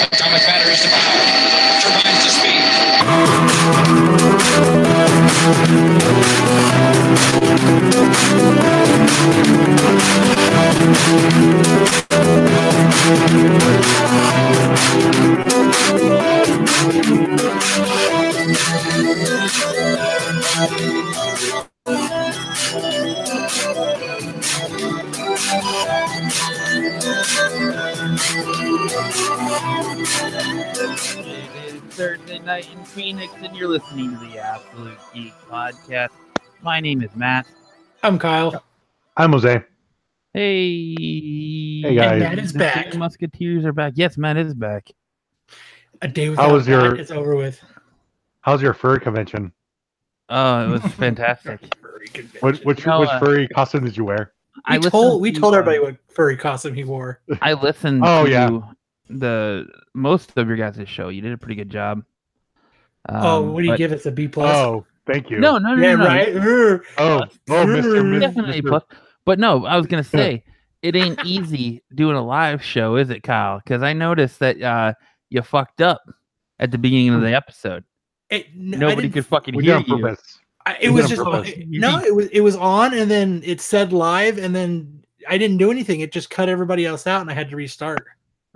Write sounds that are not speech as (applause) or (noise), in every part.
Atomic batteries to power. Turbines to speed. It is Thursday night in Phoenix, and you're listening to the Absolute Geek Podcast. My name is Matt. I'm Kyle. I'm Jose. Hey, Hey, guys. Matt is the back. Musketeers are back. Yes, Matt is back. A day How without was Matt your- is over with. How's your fur convention? Oh, it was (laughs) fantastic. What which No, which uh, furry costume did you wear? I We listened told we to, told everybody what furry costume he wore. I listened Oh, to yeah. the most of your guys' show. You did a pretty good job. oh, Um, what do you but- give us a B plus? Oh, thank you. No, no, no, yeah, no, no. right. Oh, oh, Mister. (laughs) Mm, Definitely A plus. But no, I was gonna say it ain't easy doing a live show, is it, Kyle? Because I noticed that uh, you fucked up at the beginning of the episode. It, n- I Nobody could fucking hear did on you. purpose. I, it was just on no. It was it was on, and then it said live, and then I didn't do anything. It just cut everybody else out, and I had to restart.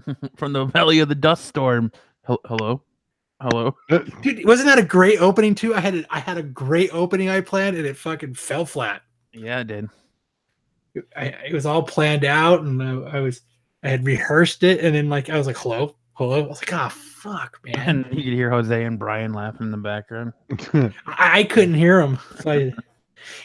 (laughs) from the belly of the dust storm. Hello, hello. Dude, wasn't that a great opening too? I had a, I had a great opening I planned, and it fucking fell flat. Yeah, it did. I, it was all planned out, and I, I was I had rehearsed it, and then like I was like, "Hello, hello." I was like, "Oh fuck, (laughs) man!" And you could hear Jose and Brian laughing in the background. (laughs) I, I couldn't hear them. (laughs) So I,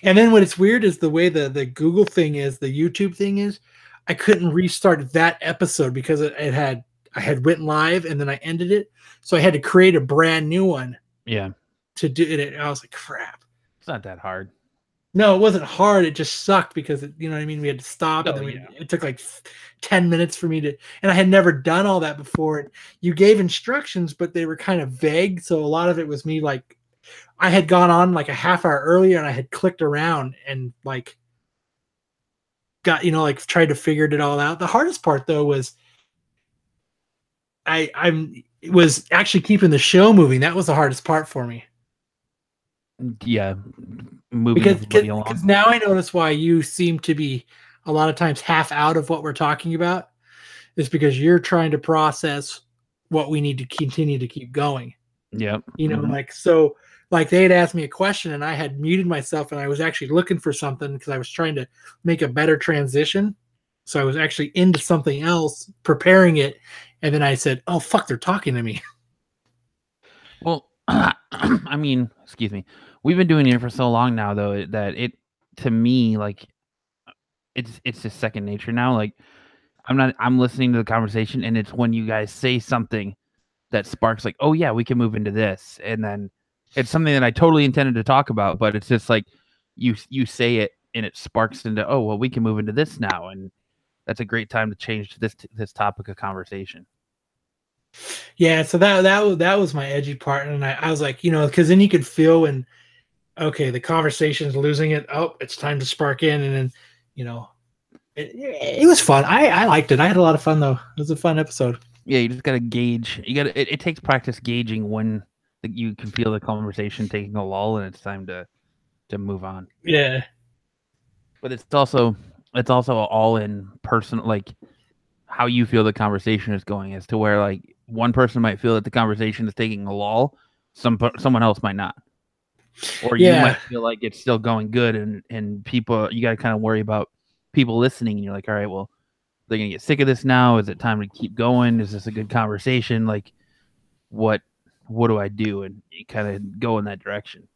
and then what it's weird is the way the the Google thing is, the YouTube thing is, I couldn't restart that episode because it, it had I had went live and then I ended it, so I had to create a brand new one Yeah, to do it. I was like, "Crap." it's not that hard. No, it wasn't hard. It just sucked because it, you know what I mean. We had to stop, and Oh, then we, yeah. it took like ten minutes for me to, and I had never done all that before. And you gave instructions, but they were kind of vague, so a lot of it was me like, I had gone on like a half hour earlier, and I had clicked around and like, got you know like tried to figure it all out. The hardest part though was, I I'm it was actually keeping the show moving. That was the hardest part for me Yeah, moving because because now I notice why you seem to be a lot of times half out of what we're talking about is because you're trying to process what we need to continue to keep going. Yep. You know, Mhm. like so like they had asked me a question and I had muted myself and I was actually looking for something because I was trying to make a better transition. So I was actually into something else, preparing it, and then I said, "Oh fuck, they're talking to me." Well, (clears throat) I mean, excuse me. We've been doing it for so long now, though, that it to me like it's it's just second nature now. Like I'm not I'm listening to the conversation, and it's when you guys say something that sparks like, oh yeah, we can move into this, and then it's something that I totally intended to talk about, but it's just like you you say it and it sparks into oh well we can move into this now, and that's a great time to change to this this topic of conversation. Yeah, so that that was that was my edgy part, and I, I was like, you know, because then you could feel when, okay, the conversation's losing it. Oh, it's time to spark in, and then, you know, it, it was fun. I I liked it. I had a lot of fun though. It was a fun episode. Yeah, you just gotta gauge. You gotta. It, it takes practice gauging when you can feel the conversation taking a lull and it's time to to move on. Yeah, But it's also it's also all in person, like how you feel the conversation is going, as to where like one person might feel that the conversation is taking a lull, some someone else might not, or you Yeah. might feel like it's still going good, and and people you gotta kind of worry about people listening. And you're like, all right, well, they're gonna get sick of this now. Is it time to keep going? Is this a good conversation? Like, what what do I do? And you kind of go in that direction.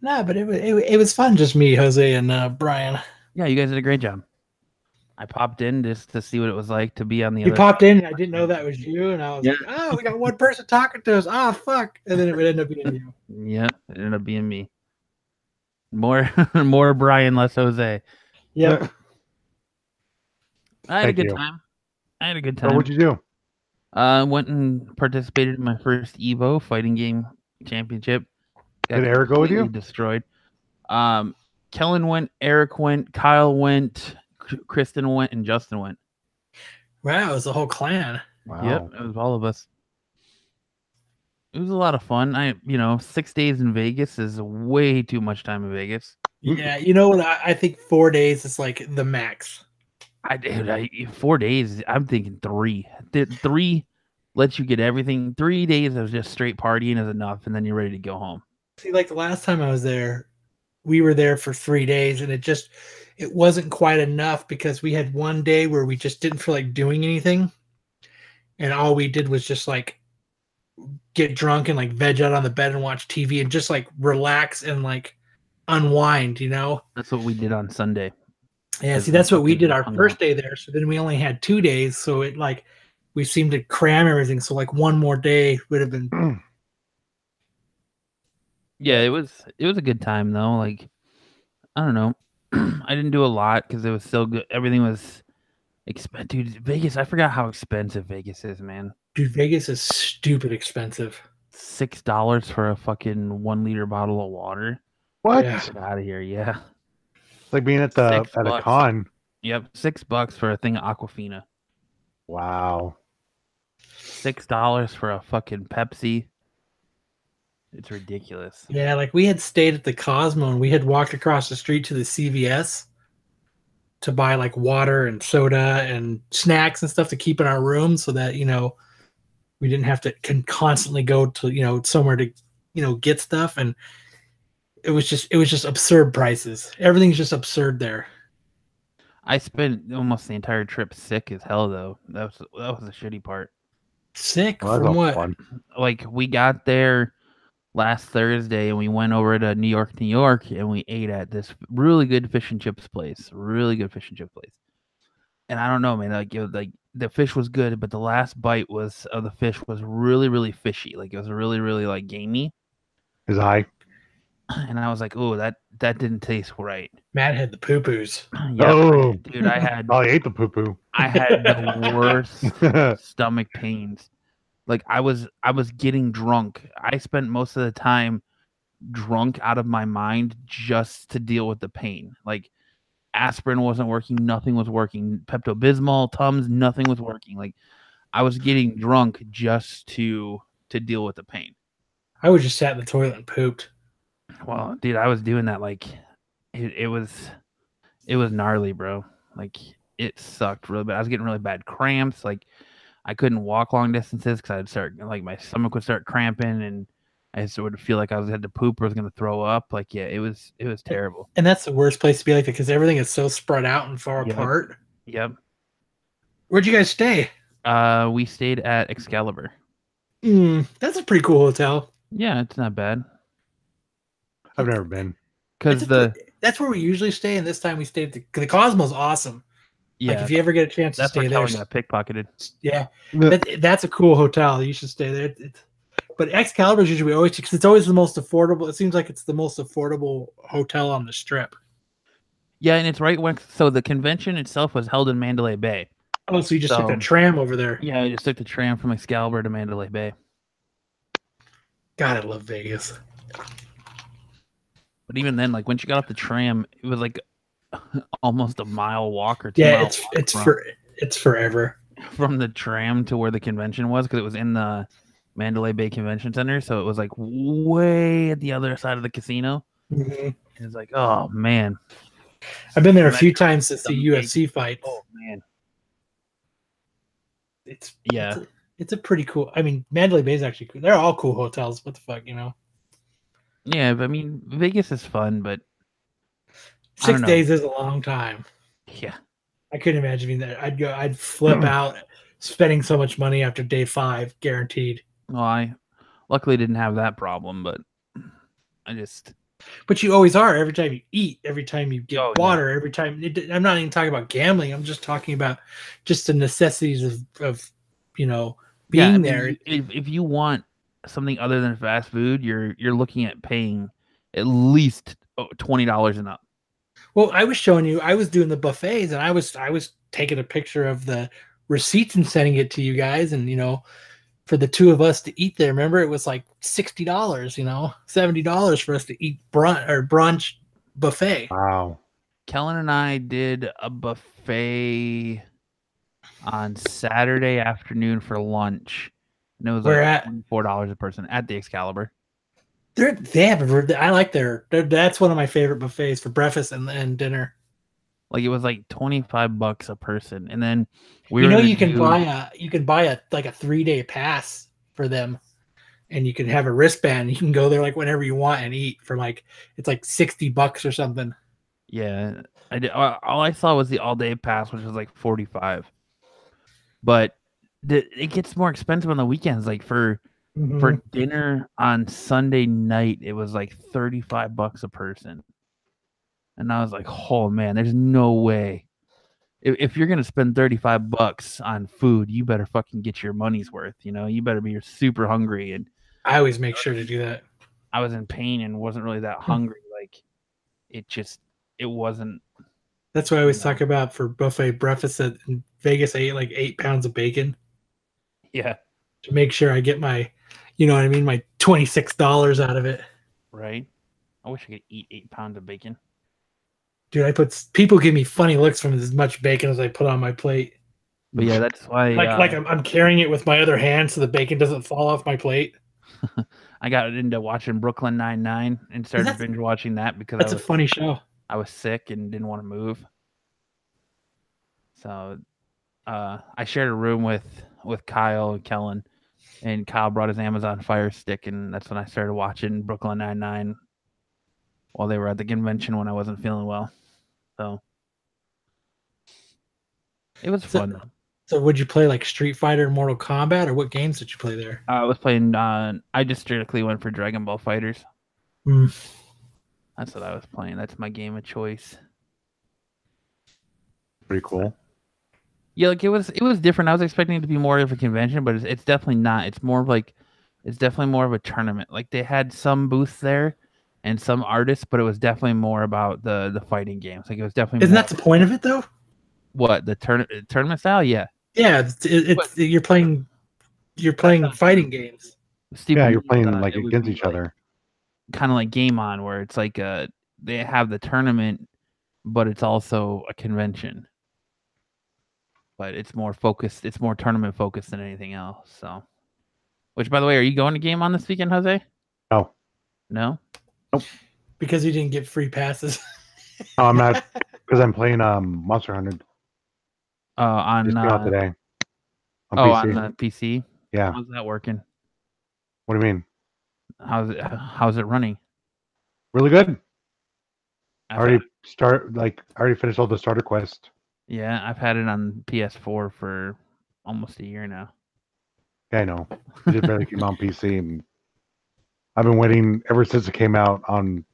nah, but it was it, it was fun. Just me, Jose, and uh, Brian. Yeah, you guys did a great job. I popped in just to see what it was like to be on the You other. popped in. I didn't know that was you, and I was Yeah. like, oh, we got one person talking to us. Ah, fuck, and then it would end up being you. (laughs) Yeah, it ended up being me. More, (laughs) more Brian, less Jose. Yep. I had a good you. time. I had a good time. what'd you do? Uh, went and participated in my first Evo fighting game championship. Got Did Eric go with you? Destroyed. Um, Kellen went, Eric went, Kyle went, K- Kristen went, and Justin went. Wow, it was the whole clan. Wow. Yep, it was all of us. It was a lot of fun. I, you know, six days in Vegas is way too much time in Vegas. Yeah, you know what? I, I think four days is like the max. I did. I four days. I'm thinking three. Th- Three lets you get everything. Three days of just straight partying is enough, and then you're ready to go home. See, like the last time I was there, we were there for three days, and it just it wasn't quite enough because we had one day where we just didn't feel like doing anything, and all we did was just like get drunk and like veg out on the bed and watch TV and just like relax and like unwind, you know. That's what we did on Sunday. Yeah, see, that's what we did our first day there. So then we only had two days. So it like we seemed to cram everything. So like one more day would have been mm. Yeah, it was. It was a good time though. Like, I don't know. (clears throat) I didn't do a lot because it was so good. Everything was expensive. Dude, Vegas. I forgot how expensive Vegas is, man. dude. Vegas is stupid expensive. Six dollars for a fucking one liter bottle of water. What? Yeah. Get out of here. Yeah. It's like being at the Six at a con. Yep. Six bucks for a thing of Aquafina. Wow. Six dollars for a fucking Pepsi. It's ridiculous. Yeah, like we had stayed at the Cosmo and we had walked across the street to the CVS to buy like water and soda and snacks and stuff to keep in our room so that, you know, we didn't have to con- constantly go to, you know, somewhere to, you know, get stuff and it was just it was just absurd prices. Everything's just absurd there. I spent almost the entire trip sick as hell though. That was that was the shitty part. Sick Well, from what? fun. like we got there last Thursday and we went over to New York, New York, and we ate at this really good fish and chips place. Really good fish and chip place. And I don't know, man. Like it was like the fish was good, but the last bite was of the fish was really, really fishy. Like it was really, really like gamey. Is high. (clears throat) And I was like, oh, that that didn't taste right. Matt had the poo poos. (clears throat) Yeah, Oh. dude, I had (laughs) Oh, I ate the poo poo. I had the (laughs) worst (laughs) stomach pains. Like I was I was getting drunk. I spent most of the time drunk out of my mind just to deal with the pain. Like aspirin wasn't working, nothing was working. Pepto Bismol, Tums, nothing was working. Like I was getting drunk just to to deal with the pain. I was just sat in the toilet and pooped. Well, dude, I was doing that like it, it was it was gnarly, bro. Like it sucked really bad. I was getting really bad cramps. Like I couldn't walk long distances because I'd start like my stomach would start cramping and I just would feel like I was had to poop or was gonna throw up. Like yeah, it was it was terrible. And that's the worst place to be like that because everything is so spread out and far Yep. apart. Yep. Where'd you guys stay? Uh, we stayed at Excalibur. Mm, that's a pretty cool hotel. Yeah, it's not bad I've never been. because It's the that's where we usually stay, and this time we stayed at the, the Cosmo's awesome. Yeah Like if you ever get a chance to that's where stay there, Kelly got pickpocketed. yeah, that, that's a cool hotel. You should stay there. It's, but Excalibur's usually always because it's always the most affordable. It seems like it's the most affordable hotel on the strip. Yeah, and it's right when so the convention itself was held in Mandalay Bay. Oh, so you just took So- that tram over there. Yeah, I just took the tram from Excalibur to Mandalay Bay. God, I love Vegas. But even then, like once you got off the tram, it was like (laughs) almost a mile walk or two Yeah, it's it's from, for it's forever. (laughs) from the tram to where the convention was because it was in the Mandalay Bay Convention Center. So it was like way at the other side of the casino. Mhm. And it's like, oh man, I've been there a Like, few times since the UFC fights. oh man, It's yeah. It's a, it's a pretty cool. I mean, Mandalay Bay is actually cool. They're all cool hotels. What the fuck, you know? Yeah, but I mean, Vegas is fun, but Six days is a long time. yeah, I couldn't imagine being there. I'd go. I'd flip out, spending so much money after day five, guaranteed. well, I luckily didn't have that problem, but I just But you always are every time you eat, every time you get Oh, yeah. water, every time. It, I'm not even talking about gambling. I'm just talking about just the necessities of, of you know, being yeah, I mean, there. If, if you want something other than fast food, you're you're looking at paying at least oh, twenty dollars and up. Well, I was showing you. I was doing the buffets, and I was I was taking a picture of the receipts and sending it to you guys, and you know, for the two of us to eat there. Remember, it was like sixty dollars. You know, seventy dollars for us to eat brunch or brunch buffet. Wow. Kellen and I did a buffet on Saturday afternoon for lunch. And it was Where like at? four dollars a person at the Excalibur. They're, they have. a- I like their. That's one of my favorite buffets for breakfast and, and dinner. Like it was like twenty five bucks a person, and then we you were know, you can do- buy a you can buy a like a three day pass for them, and you can have a wristband. You can go there like whenever you want and eat for like it's like sixty bucks or something. Yeah, I did. All I saw was the all day pass, which was like forty five. But the, it gets more expensive on the weekends. Like for for Mhm. dinner on Sunday night, it was like 35 bucks a person. And I was like, oh man, there's no way. If, if you're gonna spend 35 bucks on food, you better fucking get your money's worth. You know, you better be super hungry. And I always make sure to do that. I was in pain and wasn't really that hungry. Like it just, it wasn't. That's what I always talk about for buffet breakfast at in Vegas. I ate like eight pounds of bacon Yeah, to make sure I get my, you know what I mean, my twenty six dollars out of it. right. I wish I could eat eight pounds of bacon. Dude, I put people give me funny looks from as much bacon as I put on my plate. But yeah, that's why. Like uh, like I'm, I'm carrying it with my other hand so the bacon doesn't fall off my plate. (laughs) I got into watching Brooklyn Nine Nine and started That's- binge watching that because That's I a was funny show. I was sick and didn't want to move. So uh, I shared a room with with Kyle and Kellen, and Kyle brought his Amazon Fire Stick, and that's when I started watching Brooklyn Nine Nine while they were at the convention when I wasn't feeling well. So it was So- fun. So would you play like Street Fighter, Mortal Kombat, or what games did you play there? I was playing. Uh, I just strictly went for Dragon Ball FighterZ. Hmm. That's what I was playing. That's my game of choice. Pretty cool. Yeah, like it was it was different. I was expecting it to be more of a convention, but it's, it's definitely not. It's more of like it's definitely more of a tournament. Like they had some booths there and some artists, but it was definitely more about the the fighting games. Like it was definitely Isn't more, that the point of it though? what the turn tournament style? Yeah, Yeah, it's, it, it's you're playing you're playing fighting games. Steve yeah, you're playing like against each like, other. kind of like Game On, where it's like uh they have the tournament, but it's also a convention. But it's more focused. It's more tournament focused than anything else. So, which by the way, are you going to Game On this weekend, Jose? No. No. Because you didn't get free passes. (laughs) No, I'm not (laughs) because I'm playing um Monster Hunter. Uh, on Just came out uh, today. On oh, PC. on the PC. yeah. How's that working? What do you mean? How's it? How's it running? Really good. I already start like I already finished all the starter quest. Yeah, I've had it on PS4 for almost a year now. Yeah, I know. It just barely came out on PC. And I've been waiting ever since it came out on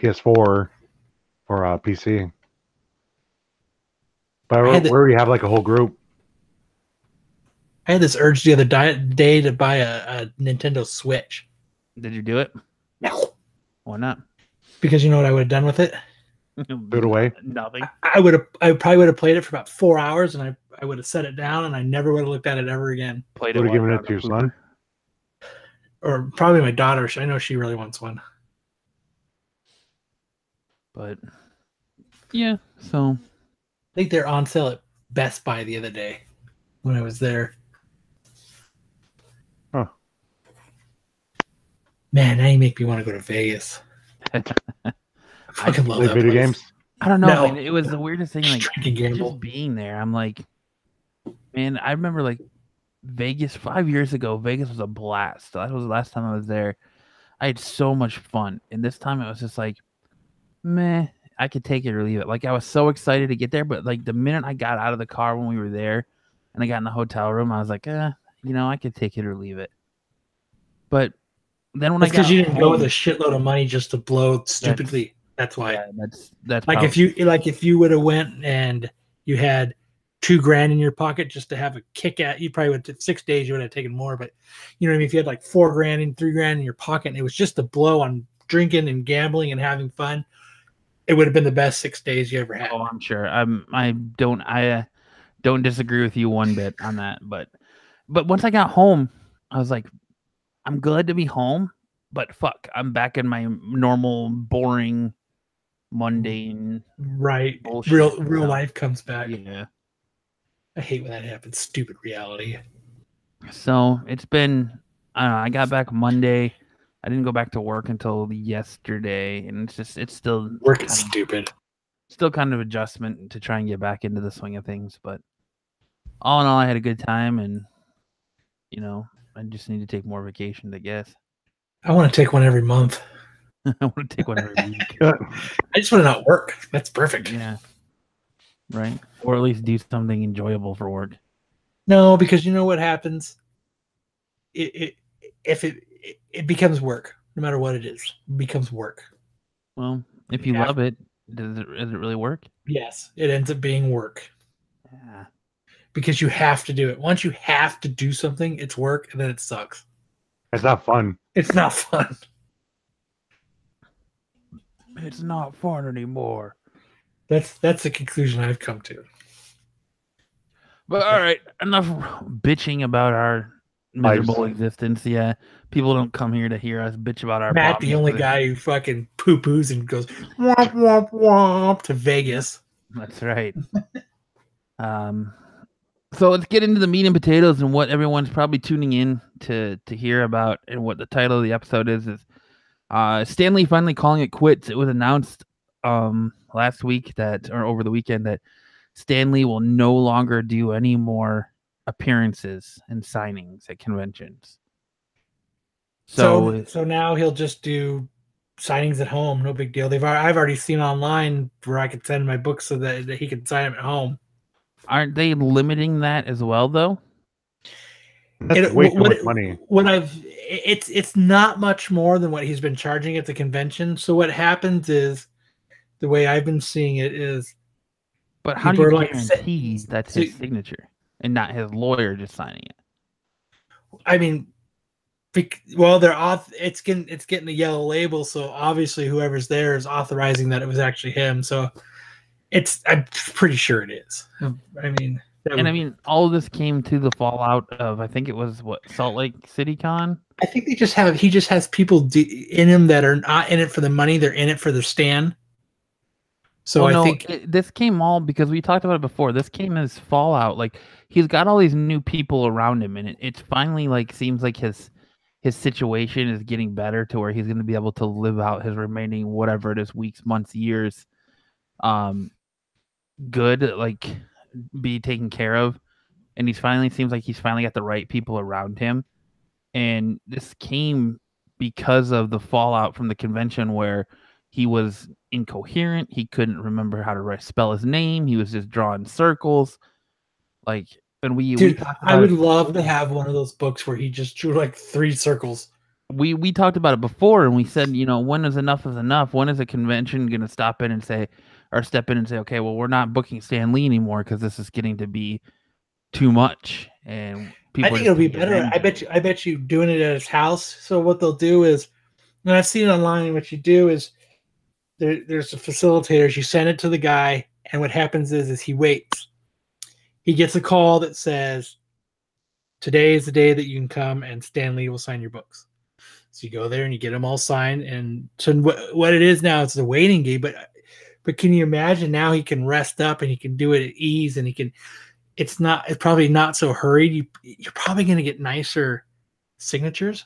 PS4 for uh, PC. But I had we the- already have like a whole group. I had this urge the other di- day to buy a, a Nintendo Switch. Did you do it? No, Why not? because you know what I would have done with it? (laughs) Threw it away. Nothing. I would have I probably would have played it for about four hours and I, I would have set it down and I never would have looked at it ever again. Played Would it. have given it to your you were on son. Or probably my daughter. I know she really wants one. But yeah, so I think they're on sale at Best Buy the other day when I was there. Huh. Man, now you make me want to go to Vegas. (laughs) I fucking love Play video place. games. I don't know. No. like, it was the weirdest thing. Like just being there, I'm like, man, I remember like Vegas five years ago. Vegas was a blast. That was the last time I was there. I had so much fun, and this time it was just like, meh. I could take it or leave it. Like I was so excited to get there, but like the minute I got out of the car when we were there, and I got in the hotel room, I was like, eh, you know, I could take it or leave it. But then when That's I got because you didn't go with a home- shitload of money just to blow stupidly. That's, why. yeah, that's that's like probably- if you like if you would have went and you had two grand in your pocket just to have a kick at you probably would have six days you would have taken more but you know what i mean if you had like four grand and three grand in your pocket and it was just a blow on drinking and gambling and having fun it would have been the best six days you ever had Oh, I'm sure. I'm. I don't. I uh, don't disagree with you one bit on that. But, but once I got home, I was like, I'm glad to be home. But fuck, I'm back in my normal, boring, mundane. right Bullshit, real real life comes back Yeah. I hate when that happens. Stupid reality. So it's been I don't know, I got back Monday. I didn't go back to work until yesterday, and it's just it's still Work is kind of- stupid. still kind of adjustment to try and get back into the swing of things. But all in all, I had a good time, and you know, I just need to take more vacation I guess. I want to take one every month. (laughs) I want to take one every week. (laughs) I just want to not work. That's perfect. yeah, right, or at least do something enjoyable for work. No, because you know what happens. It, it if it it becomes work, no matter what it is, it becomes work. Well, if you Yeah. love it, does it does it really work? Yes, it ends up being work Yeah. because you have to do it. Once you have to do something, it's work, and then it sucks. It's not fun. It's not fun. It's not fun anymore. That's that's the conclusion I've come to. But all right, enough bitching about our miserable existence. Yeah, people don't come here to hear us bitch about our. Matt, the only guy who fucking poo poos and goes womp womp womp to Vegas. That's right. (laughs) um, so let's get into the meat and potatoes and what everyone's probably tuning in to to hear about and what the title of the episode is is uh Stan Lee finally calling it quits. It was announced um last week that or over the weekend that Stan Lee will no longer do any more appearances and signings at conventions. So, So so now he'll just do signings at home. No big deal. They've I've already seen online where I could send my books so that, that he could sign them at home. aren't they limiting that as well though? That's It- way what- much money. What I've it's it's not much more than what he's been charging at the convention. So what happens is the way I've been seeing it is But how do you like, "Sa- guarantee that's so- his signature and not his lawyer just signing it? I mean, well, they're off. It's getting it's getting a yellow label, so obviously whoever's there is authorizing that it was actually him. So it's I'm pretty sure it is. I mean, that And I mean, all of this came to the fallout of I think it was what Salt Lake City Con. I think they just have he just has people d- in him that are not in it for the money; they're in it for their stand. So Well, I no, think it- this came all because we talked about it before. This came as fallout. Like he's got all these new people around him, and it, it's finally like seems like his his situation is getting better to where he's going to be able to live out his remaining whatever it is weeks, months, years, um, good like be taken care of, and he's finally seems like he's finally got the right people around him, and this came because of the fallout from the convention where he was incoherent. He couldn't remember how to write, spell his name. He was just drawing circles. Like, and we we dude, talked I would it- love to have one of those books where he just drew like three circles. we we talked about it before, and we said, you know, when is enough is enough? When is a convention going to stop in and say, or step in and say, okay, well, we're not booking Stan Lee anymore because this is getting to be too much, and people. I think it'll be better. I bet you. I bet you doing it at his house. So what they'll do is, and I've seen it online. What you do is, there, there's a facilitators. You send it to the guy, and what happens is, is he waits. He gets a call that says, "Today is the day that you can come, and Stan Lee will sign your books." So you go there and you get them all signed. And so what, what it is now, it's a waiting game. But but can you imagine now he can rest up and he can do it at ease and he can it's not it's probably not so hurried. You you're probably going to get nicer signatures.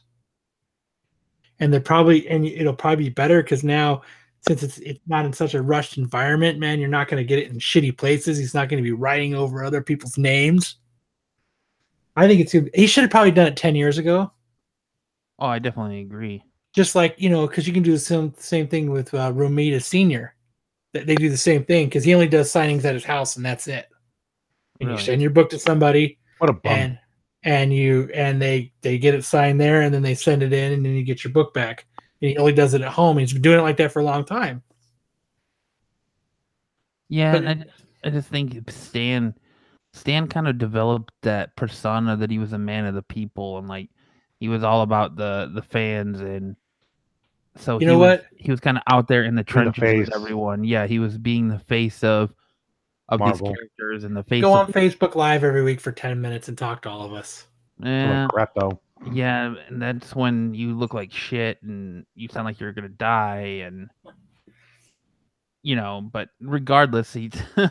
And they're probably and it'll probably be better because now since it's it's not in such a rushed environment man you're not going to get it in shitty places. He's not going to be writing over other people's names. I think it's he should have probably done it 10 years ago. Oh, I definitely agree. just like you know because you can do the same, same thing with uh, romita senior That they do the same thing because he only does signings at his house and that's it and Really? you send your book to somebody What a bum. and and you and they they get it signed there and then they send it in and then you get your book back and he only does it at home he's been doing it like that for a long time Yeah, But- I, I just think Stan Stan kind of developed that persona that he was a man of the people and like he was all about the the fans and so You he know was, what? he was kind of out there in the Being the trenches with everyone. Yeah, he was being the face of of Marvel. these characters and the face go of on facebook live every week for 10 minutes and talk to all of us What crap though. yeah, and that's when you look like shit and you sound like you're gonna die and you know, but regardless, he (laughs)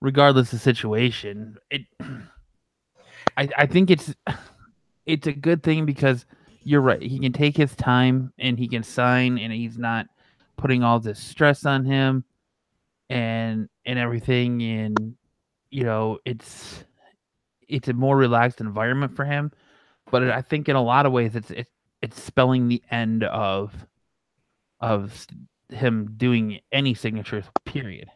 regardless of situation, it (clears throat) I I think it's (sighs) it's a good thing because you're right. He can take his time and he can sign and he's not putting all this stress on him and and everything and you know, it's it's a more relaxed environment for him. But I think in a lot of ways it's it's it's spelling the end of of him doing any signatures period.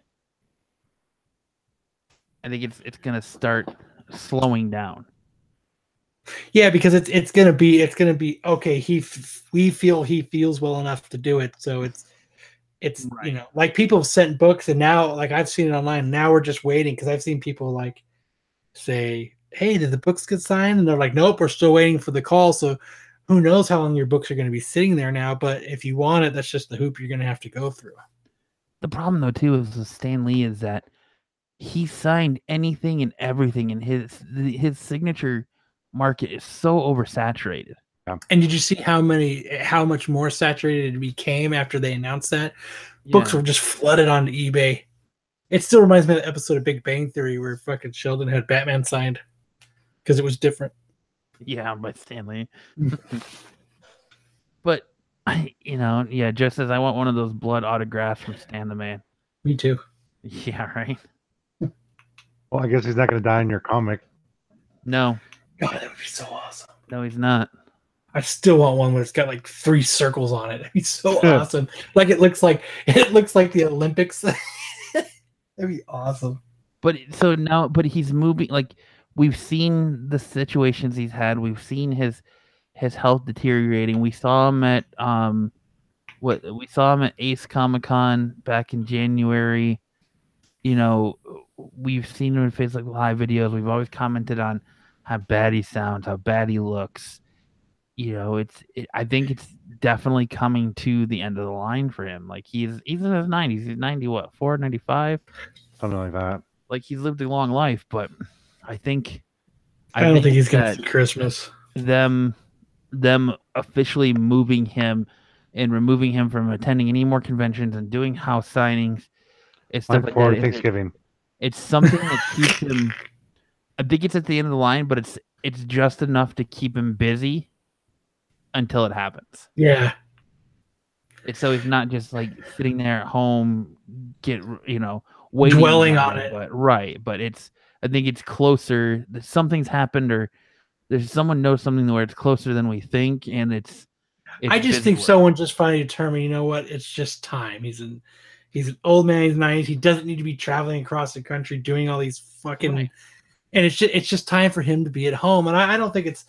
I think it's it's gonna start slowing down. Yeah, because it's it's gonna be it's gonna be okay. He f- we feel he feels well enough to do it, so it's it's you know like people have sent books and now like I've seen it online. Now we're just waiting because I've seen people like say, "Hey, did the books get signed?" And they're like, "Nope, we're still waiting for the call." So who knows how long your books are going to be sitting there now? But if you want it, that's just the hoop you're going to have to go through. The problem though too is with Stan Lee is that he signed anything and everything, and his his signature market is so oversaturated. And did you see how many how much more saturated it became after they announced that? books Yeah. were just flooded onto eBay. It still reminds me of the episode of Big Bang Theory where fucking Sheldon had Batman signed because it was different. Yeah, by Stan Lee. (laughs) (laughs) but I, you know, yeah, just as I want one of those blood autographs from Stan the Man. Me too. (laughs) Yeah, right. Well, I guess he's not going to die in your comic. No, God, that would be so awesome. no, he's not. I still want one where it's got like three circles on it. (laughs) Be so (laughs) awesome. Like it looks like (laughs) it looks like the Olympics. That'd be awesome. But so now, but he's moving. Like we've seen the situations he's had. We've seen his his health deteriorating. We saw him at um, what we saw him at Ace Comic Con back in January. You know, we've seen him in Facebook Live videos. We've always commented on how bad he sounds, how bad he looks. You know, it's. It, I think it's definitely coming to the end of the line for him. Like he's he's in his nineties. He's ninety what four ninety five Something like that. like he's lived a long life, but I think I, don't think, he's gonna see Christmas. them them officially moving him and removing him from attending any more conventions and doing house signings. It's stuff Right like before that. It's- Thanksgiving. It's something that keeps him. I think it's at the end of the line, but it's it's just enough to keep him busy until it happens. Yeah. It's so he's not just like sitting there at home, get you know waiting Dwelling on it. But right, but it's I think it's closer. that Something's happened, or there's someone knows something where it's closer than we think, and it's. it's I just think work. someone just finally determined, you know what, it's just time. He's an he's an old man, he's 90s. He doesn't need to be traveling across the country doing all these fucking Right. And it's just it's just time for him to be at home. And I, I don't think it's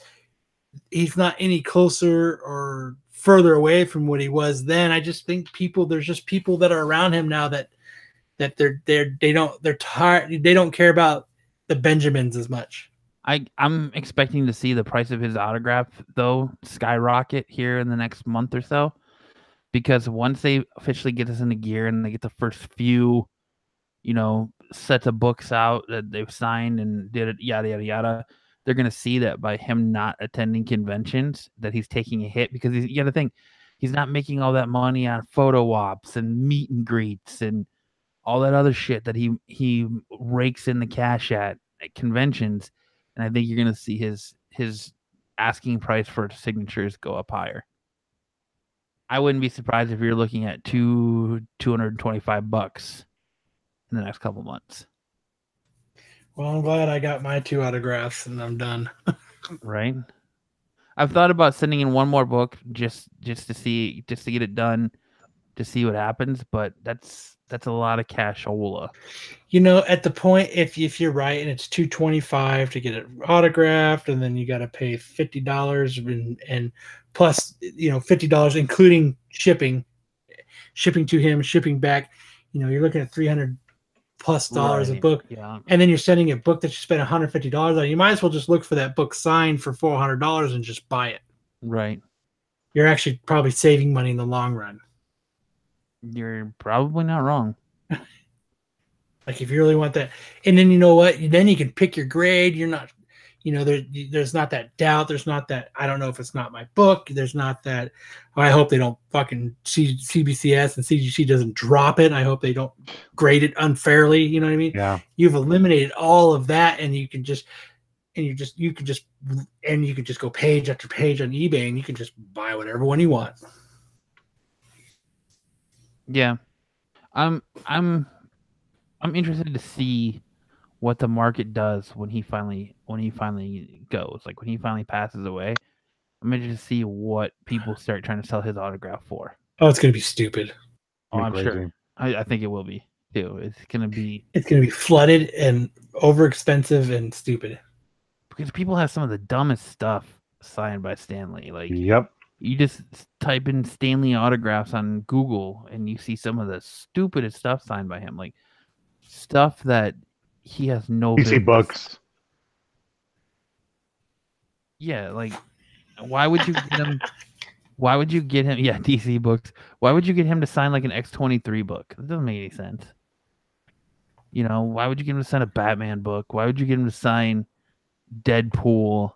he's not any closer or further away from what he was then. I just think people there's just people that are around him now that that they're they're they don't they're tired they don't care about the Benjamins as much. I I'm expecting to see the price of his autograph though skyrocket here in the next month or so, because once they officially get us into gear and they get the first few, you know, sets of books out that they've signed and did it yada yada yada, they're gonna see that by him not attending conventions that he's taking a hit because he's you got to think he's not making all that money on photo ops and meet and greets and all that other shit that he he rakes in the cash at at conventions and I think you're gonna see his his asking price for signatures go up higher. I wouldn't be surprised if you're looking at two two hundred and twenty five bucks in the next couple months, Well, I'm glad I got my two autographs and I'm done. (laughs) right? I've thought about sending in one more book just just to see just to get it done to see what happens, but that's that's a lot of cashola. you know at the point if if you're right and it's 225 to get it autographed and then you got to pay $50 and, and plus you know $50 including shipping shipping to him shipping back you know you're looking at 300 plus dollars a book Yeah. and then you're sending a book that you spent $150 on you might as well just look for that book signed for $400 and just buy it Right. you're actually probably saving money in the long run You're probably not wrong. (laughs) Like if you really want that, and then you know what, then you can pick your grade. You're not, You know, there there's not that doubt. There's not that I don't know if it's not my book. There's not that oh, I hope they don't fucking C, CBCS and CGC doesn't drop it. I hope they don't grade it unfairly. You know what I mean? Yeah. You've eliminated all of that, and you can just and you just you can just and you can just go page after page on eBay, and you can just buy whatever one you want. Yeah. I'm I'm I'm interested to see what the market does when he finally when he finally goes. Like when he finally passes away. I'm interested to see what people start trying to sell his autograph for. Oh, it's gonna be stupid. Oh, I'm sure. I, I think it will be too. It's gonna be It's gonna be flooded and over expensive and stupid. because people have some of the dumbest stuff signed by Stan Lee. Like Yep. you just type in Stan Lee autographs on Google and you see some of the stupidest stuff signed by him, like stuff that he has no PC business- books. Yeah, like why would you get him? Why would you get him? Yeah, (laughs) DC books. Why would you get him to sign like an X twenty three book? That doesn't make any sense. You know, why would you get him to sign a Batman book? Why would you get him to sign Deadpool?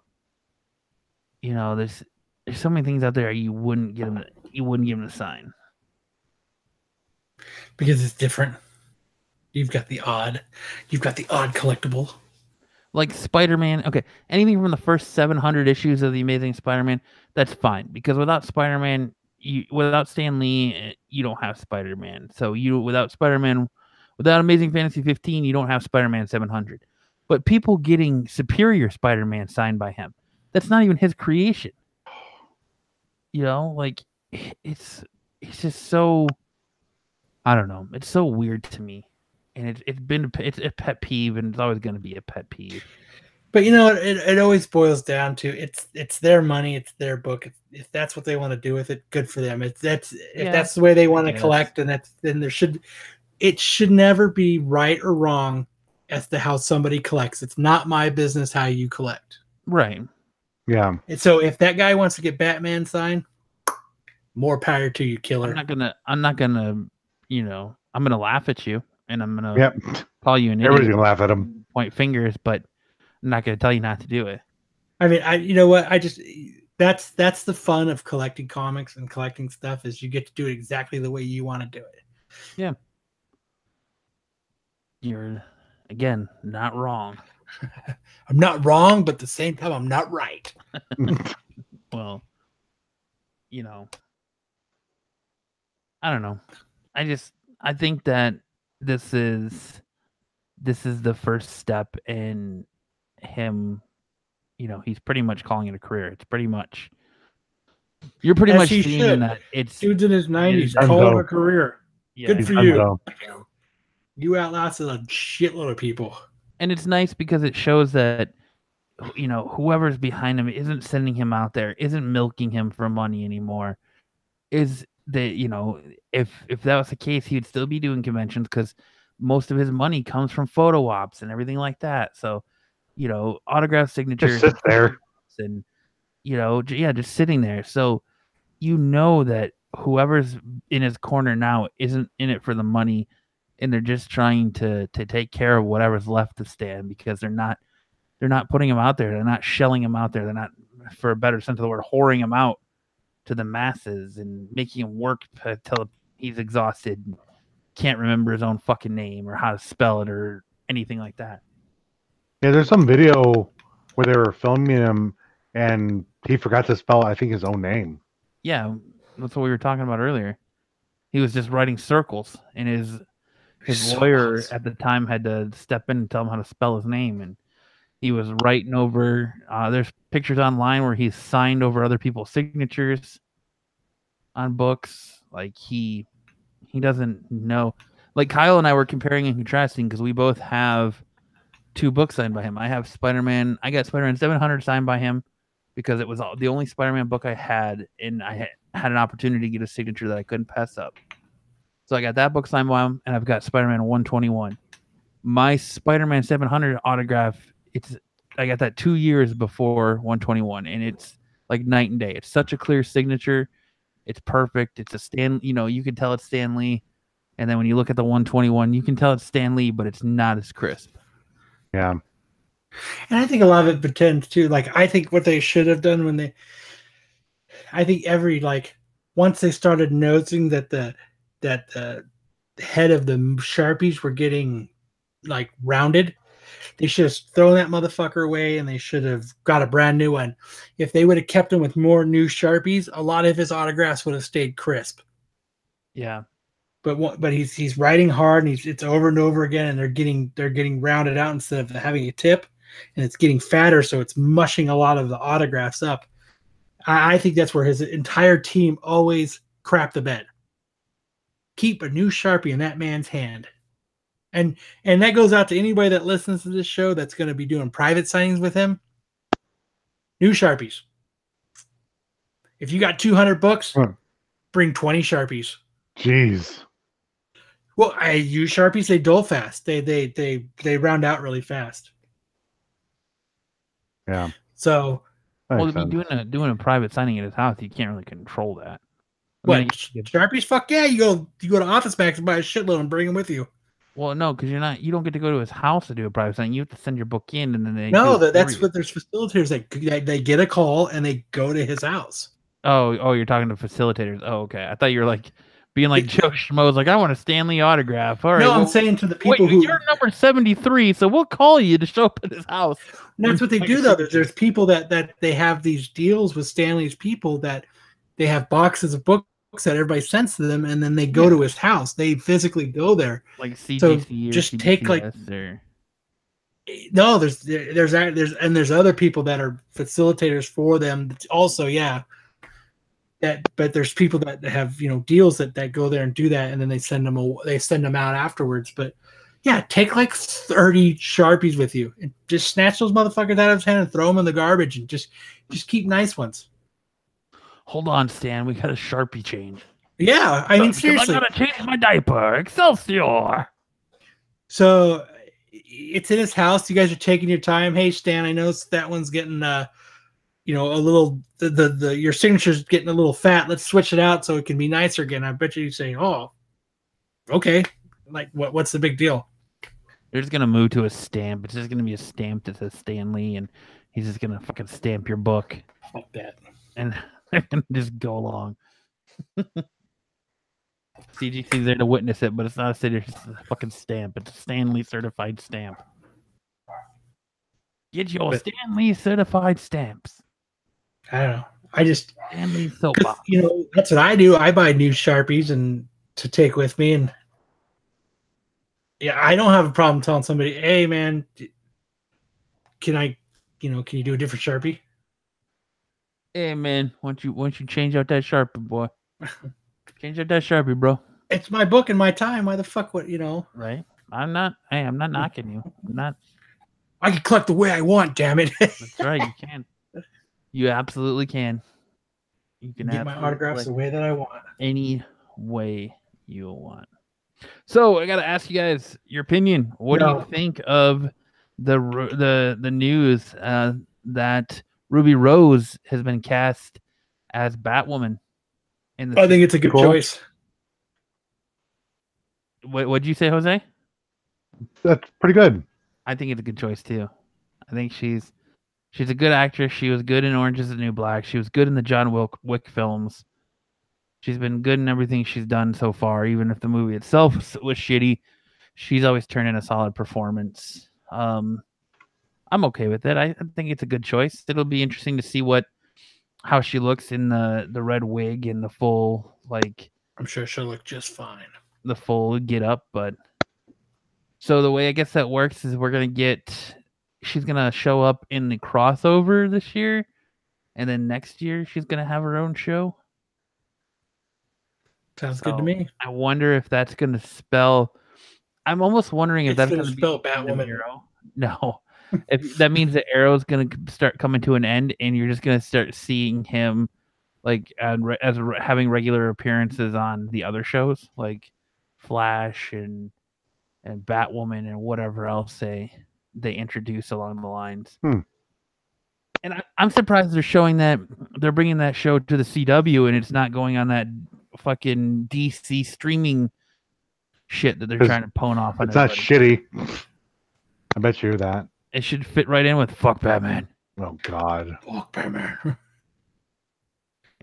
You know, there's there's so many things out there you wouldn't get him. To, you wouldn't give him to sign. because it's different. You've got the odd, you've got the odd collectible. like Spider-Man. Okay, anything from the first 700 issues of the Amazing Spider-Man, that's fine because without Spider-Man, you without Stan Lee, eh, you don't have Spider-Man. So you without Spider-Man, without Amazing Fantasy 15, you don't have Spider-Man 700. But people getting Superior Spider-Man signed by him, that's not even his creation. You know, like it's it's just so I don't know. It's so weird to me. And it's it's been it's a pet peeve and it's always going to be a pet peeve. But you know, it, it always boils down to it's it's their money, it's their book. If, if that's what they want to do with it, good for them. It's that's if Yeah, that's the way they want to guess. collect, and that's then there should it should never be right or wrong as to how somebody collects. It's not my business how you collect. Right. Yeah. And so if that guy wants to get Batman signed, more power to you, killer. I'm not gonna. I'm not gonna. You know, I'm gonna laugh at you and I'm gonna Yep. call you an Everybody's gonna laugh at him. point fingers, but I'm not gonna tell you not to do it. I mean, I you know what? I just that's that's the fun of collecting comics and collecting stuff is you get to do it exactly the way you want to do it. Yeah, you're again not wrong. (laughs) I'm not wrong, but at the same time, I'm not right. (laughs) (laughs) Well, you know, I don't know. I just I think that this is this is the first step in him. You know, he's pretty much calling it a career. It's pretty much you're pretty As much he seeing should. that it's Dude's in his 90s, done calling a career. yeah, Good for you. so. You outlasted a shitload of people. and it's nice because it shows that you know whoever's behind him isn't sending him out there isn't milking him for money anymore is that you know if if that was the case he would still be doing conventions because most of his money comes from photo ops and everything like that. So you know autograph signatures Just there. and you know yeah just sitting there. So you know that whoever's in his corner now isn't in it for the money and they're just trying to to take care of whatever's left to stand because they're not they're not putting him out there. They're not shelling him out there. They're not for a better sense of the word whoring him out to the masses and making him work until he's exhausted and can't remember his own fucking name or how to spell it or anything like that Yeah, there's some video where they were filming him and he forgot to spell, I think, his own name. Yeah, that's what we were talking about earlier. He was just writing circles, and his his lawyer Circles. at the time had to step in and tell him how to spell his name, and he was writing over. Uh, there's pictures online where he's signed over other people's signatures on books. Like he he doesn't know. Like Kyle and I were comparing and contrasting because we both have two books signed by him. I have Spider Man. I got Spider Man 700 signed by him because it was the only Spider-Man book I had, and I had, an opportunity to get a signature that I couldn't pass up. So I got that book signed by him, and I've got Spider-Man 121. My Spider-Man 700 autograph, it's I got that two years before 121, and it's like night and day. It's such a clear signature. It's perfect. It's a Stan, you know, you can tell it's Stan Lee. And then when you look at the 121, you can tell it's Stan Lee, but it's not as crisp. Yeah. And I think a lot of it pretends too. Like I think what they should have done when they, I think every like once they started noticing that the that the head of the sharpies were getting like rounded, they should have thrown that motherfucker away and they should have got a brand new one. If they would have kept him with more new sharpies, a lot of his autographs would have stayed crisp. Yeah. But but he's he's writing hard and he's it's over and over again and they're getting they're getting rounded out instead of having a tip and it's getting fatter so it's mushing a lot of the autographs up. I, I think that's where his entire team always crap the bed. Keep a new sharpie in that man's hand and and that goes out to anybody that listens to this show that's going to be doing private signings with him new sharpies if you got 200 books Huh. bring 20 sharpies Jeez. well i use sharpies they dull fast they they they they round out really fast Yeah. so that Well, makes to be doing a doing a private signing at his house, you can't really control that. I what mean, you- sharpies fuck yeah you go you go to office max and buy a shitload and bring them with you well, no, because you're not. You don't get to go to his house to do a private signing. You have to send your book in, and then they. no that, that's what there's facilitators that they, they get a call and they go to his house Oh, oh, you're talking to facilitators. Oh, okay. I thought you were like being like Joe Schmo's. Like, I want a Stan Lee autograph. All right. no i'm saying to the wait, people who you're number seventy three, so we'll call you to show up at his house. And that's what they do though. There's, there's people that that they have these deals with Stan Lee's people that they have boxes of books that everybody sends to them, and then they go Yeah. to his house. They physically go there. Like CGC So or just take, like- or No, there's there's there's and there's other people that are facilitators for them. Also, yeah. That, but there's people that have you know deals that that go there and do that, and then they send them a, they send them out afterwards. But yeah, take like thirty sharpies with you, and just snatch those motherfuckers out of his hand and throw them in the garbage, and just just keep nice ones. Hold on, Stan, we got a sharpie change. Yeah, I mean seriously. I gotta change my diaper. Excelsior. So it's in his house. You guys are taking your time. Hey Stan, I noticed that one's getting uh you know a little the the, the your signature's getting a little fat. Let's switch it out so it can be nicer again. I bet you you say, "Oh, okay." Like what what's the big deal? They're just gonna move to a stamp. It's just gonna be a stamp that says Stan Lee, and he's just gonna fucking stamp your book, Fuck that. and (laughs) they're gonna just go along. CGC's there to witness it, but it's not a city, it's a fucking stamp. It's a Stan Lee certified stamp. Get your But- Stan Lee certified stamps. I don't know. I just Stan Lee soapbox. you know that's what I do. I buy new sharpies and to take with me, and yeah, I don't have a problem telling somebody, "Hey, man, can I, you know, can you do a different sharpie?" Hey man, why don't you why don't you change out that sharpie, boy? (laughs) change out that sharpie, bro. It's my book and my time. Why the fuck would you know? Right? I'm not. Hey, I'm not knocking you. I'm not. I can collect the way I want. Damn it! That's right. You can. You absolutely can. You can Get my autographs the way that I want. any way you want. So I got to ask you guys your opinion. What do you think of the the the news uh, that Ruby Rose has been cast as Batwoman? In the I think it's a good Cool. choice. what what'd you say, Jose? That's pretty good. I think it's a good choice too. I think she's she's a good actress. She was good in Orange is the New Black. She was good in the John Wick, Wick films. She's been good in everything she's done so far, even if the movie itself was- (laughs) was shitty. She's always turned in a solid performance. Um, I'm okay with it. I, I think it's a good choice. It'll be interesting to see what how she looks in the the red wig and the full like I'm sure she'll look just fine. the full get up, but so the way I guess that works is we're gonna get she's gonna show up in the crossover this year, and then next year she's gonna have her own show. Sounds good to me. I wonder if that's gonna spell. I'm almost wondering if It's that's gonna gonna spell of Batwoman. (laughs) No, if that means that Arrow's gonna start coming to an end, and you're just gonna start seeing him like re- as re- having regular appearances on the other shows like Flash and and Batwoman and whatever else they they introduce along the lines. Hmm. And I, I'm surprised they're showing that they're bringing that show to the CW and it's not going on that fucking DC streaming shit that they're trying to pone off. On It's not shitty. I bet you that. It should fit right in with "fuck Batman." Oh God. Fuck Batman.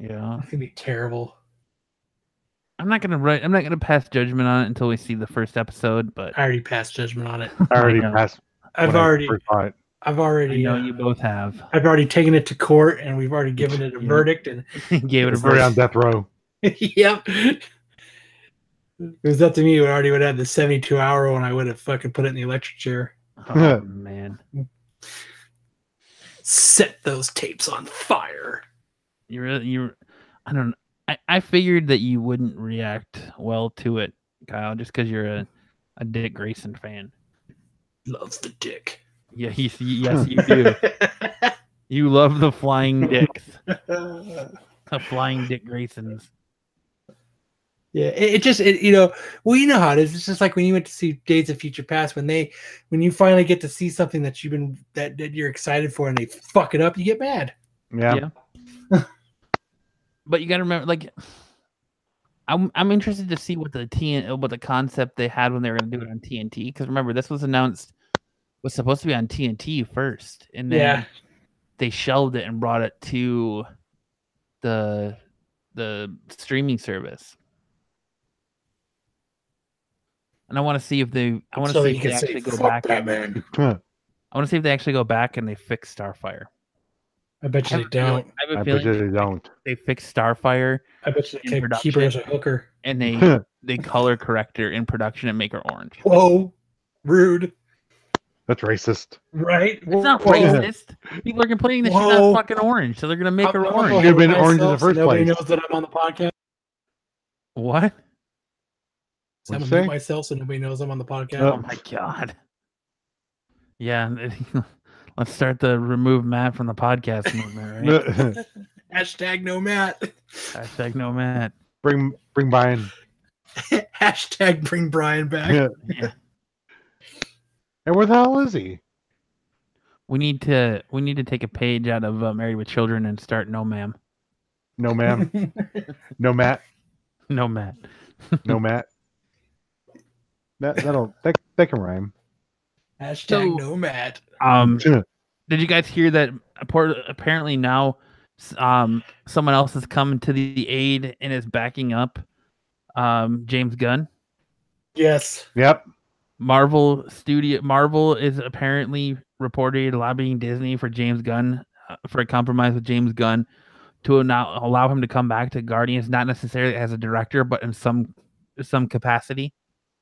Yeah, It's gonna be terrible. I'm not gonna write. I'm not gonna pass judgment on it until we see the first episode. But I already passed judgment on it. (laughs) I already know. passed. I've when I already, first saw it. I've I already, know uh, you both have. I've already taken it to court, and we've already given it a (laughs) Yeah. verdict. And (laughs) Gave it a It's already on death row. yep, it was up to me. We already would have the seventy-two hour one. I would have fucking put it in the electric chair, Oh (laughs) man, set those tapes on fire. you really you. I don't. I I figured that you wouldn't react well to it, Kyle, just because you're a a Dick Grayson fan. Loves the dick. Yeah, he, yes, you do. (laughs) You love the flying dicks, (laughs) the flying Dick Graysons. Yeah, it, it just it, you know, well, you know how it is. It's just like when you went to see Days of Future Past, when they when you finally get to see something that you've been that, that you're excited for and they fuck it up, you get mad. Yeah. Yeah. but you got to remember, like, I'm I'm interested to see what the TN what the concept they had when they were going to do it on TNT. Because remember, this was announced was supposed to be on TNT first, and then Yeah. they shelved it and brought it to the the streaming service. And I want to see if they I want to So see if they actually go "Fuck back. And, Batman. (laughs) I want to see if they actually go back and they fix Starfire. I bet you have they don't. I have I a bet you they don't. they fix Starfire I bet you in they keep- keep her as a hooker. and they they color correct her in production and make her orange. Whoa, rude, That's racist. right? It's not Whoa. racist. People are complaining that she's not fucking orange, so they're gonna make I'm- her I'm orange. You've been orange in the myself so first Nobody place. knows that I'm on the podcast. What? So I'm gonna mute myself so nobody knows I'm on the podcast. Oh my god. Yeah, (laughs) let's start the remove Matt from the podcast movement, right? (laughs) (laughs) Hashtag no Matt. Hashtag no Matt. bring bring Brian. Hashtag bring Brian back. Yeah. Yeah. And where the hell is he? We need to we need to take a page out of uh, Married with Children and start no ma'am. No ma'am. No Matt. No Matt. No Matt. That that'll that, that can rhyme. Hashtag So- no Matt. Um did you guys hear that apparently now um someone else is coming to the aid and is backing up um James Gunn? Yes. Yep. Marvel Studio Marvel is apparently reported lobbying Disney for James Gunn uh, for a compromise with James Gunn to not allow him to come back to Guardians, not necessarily as a director, but in some some capacity.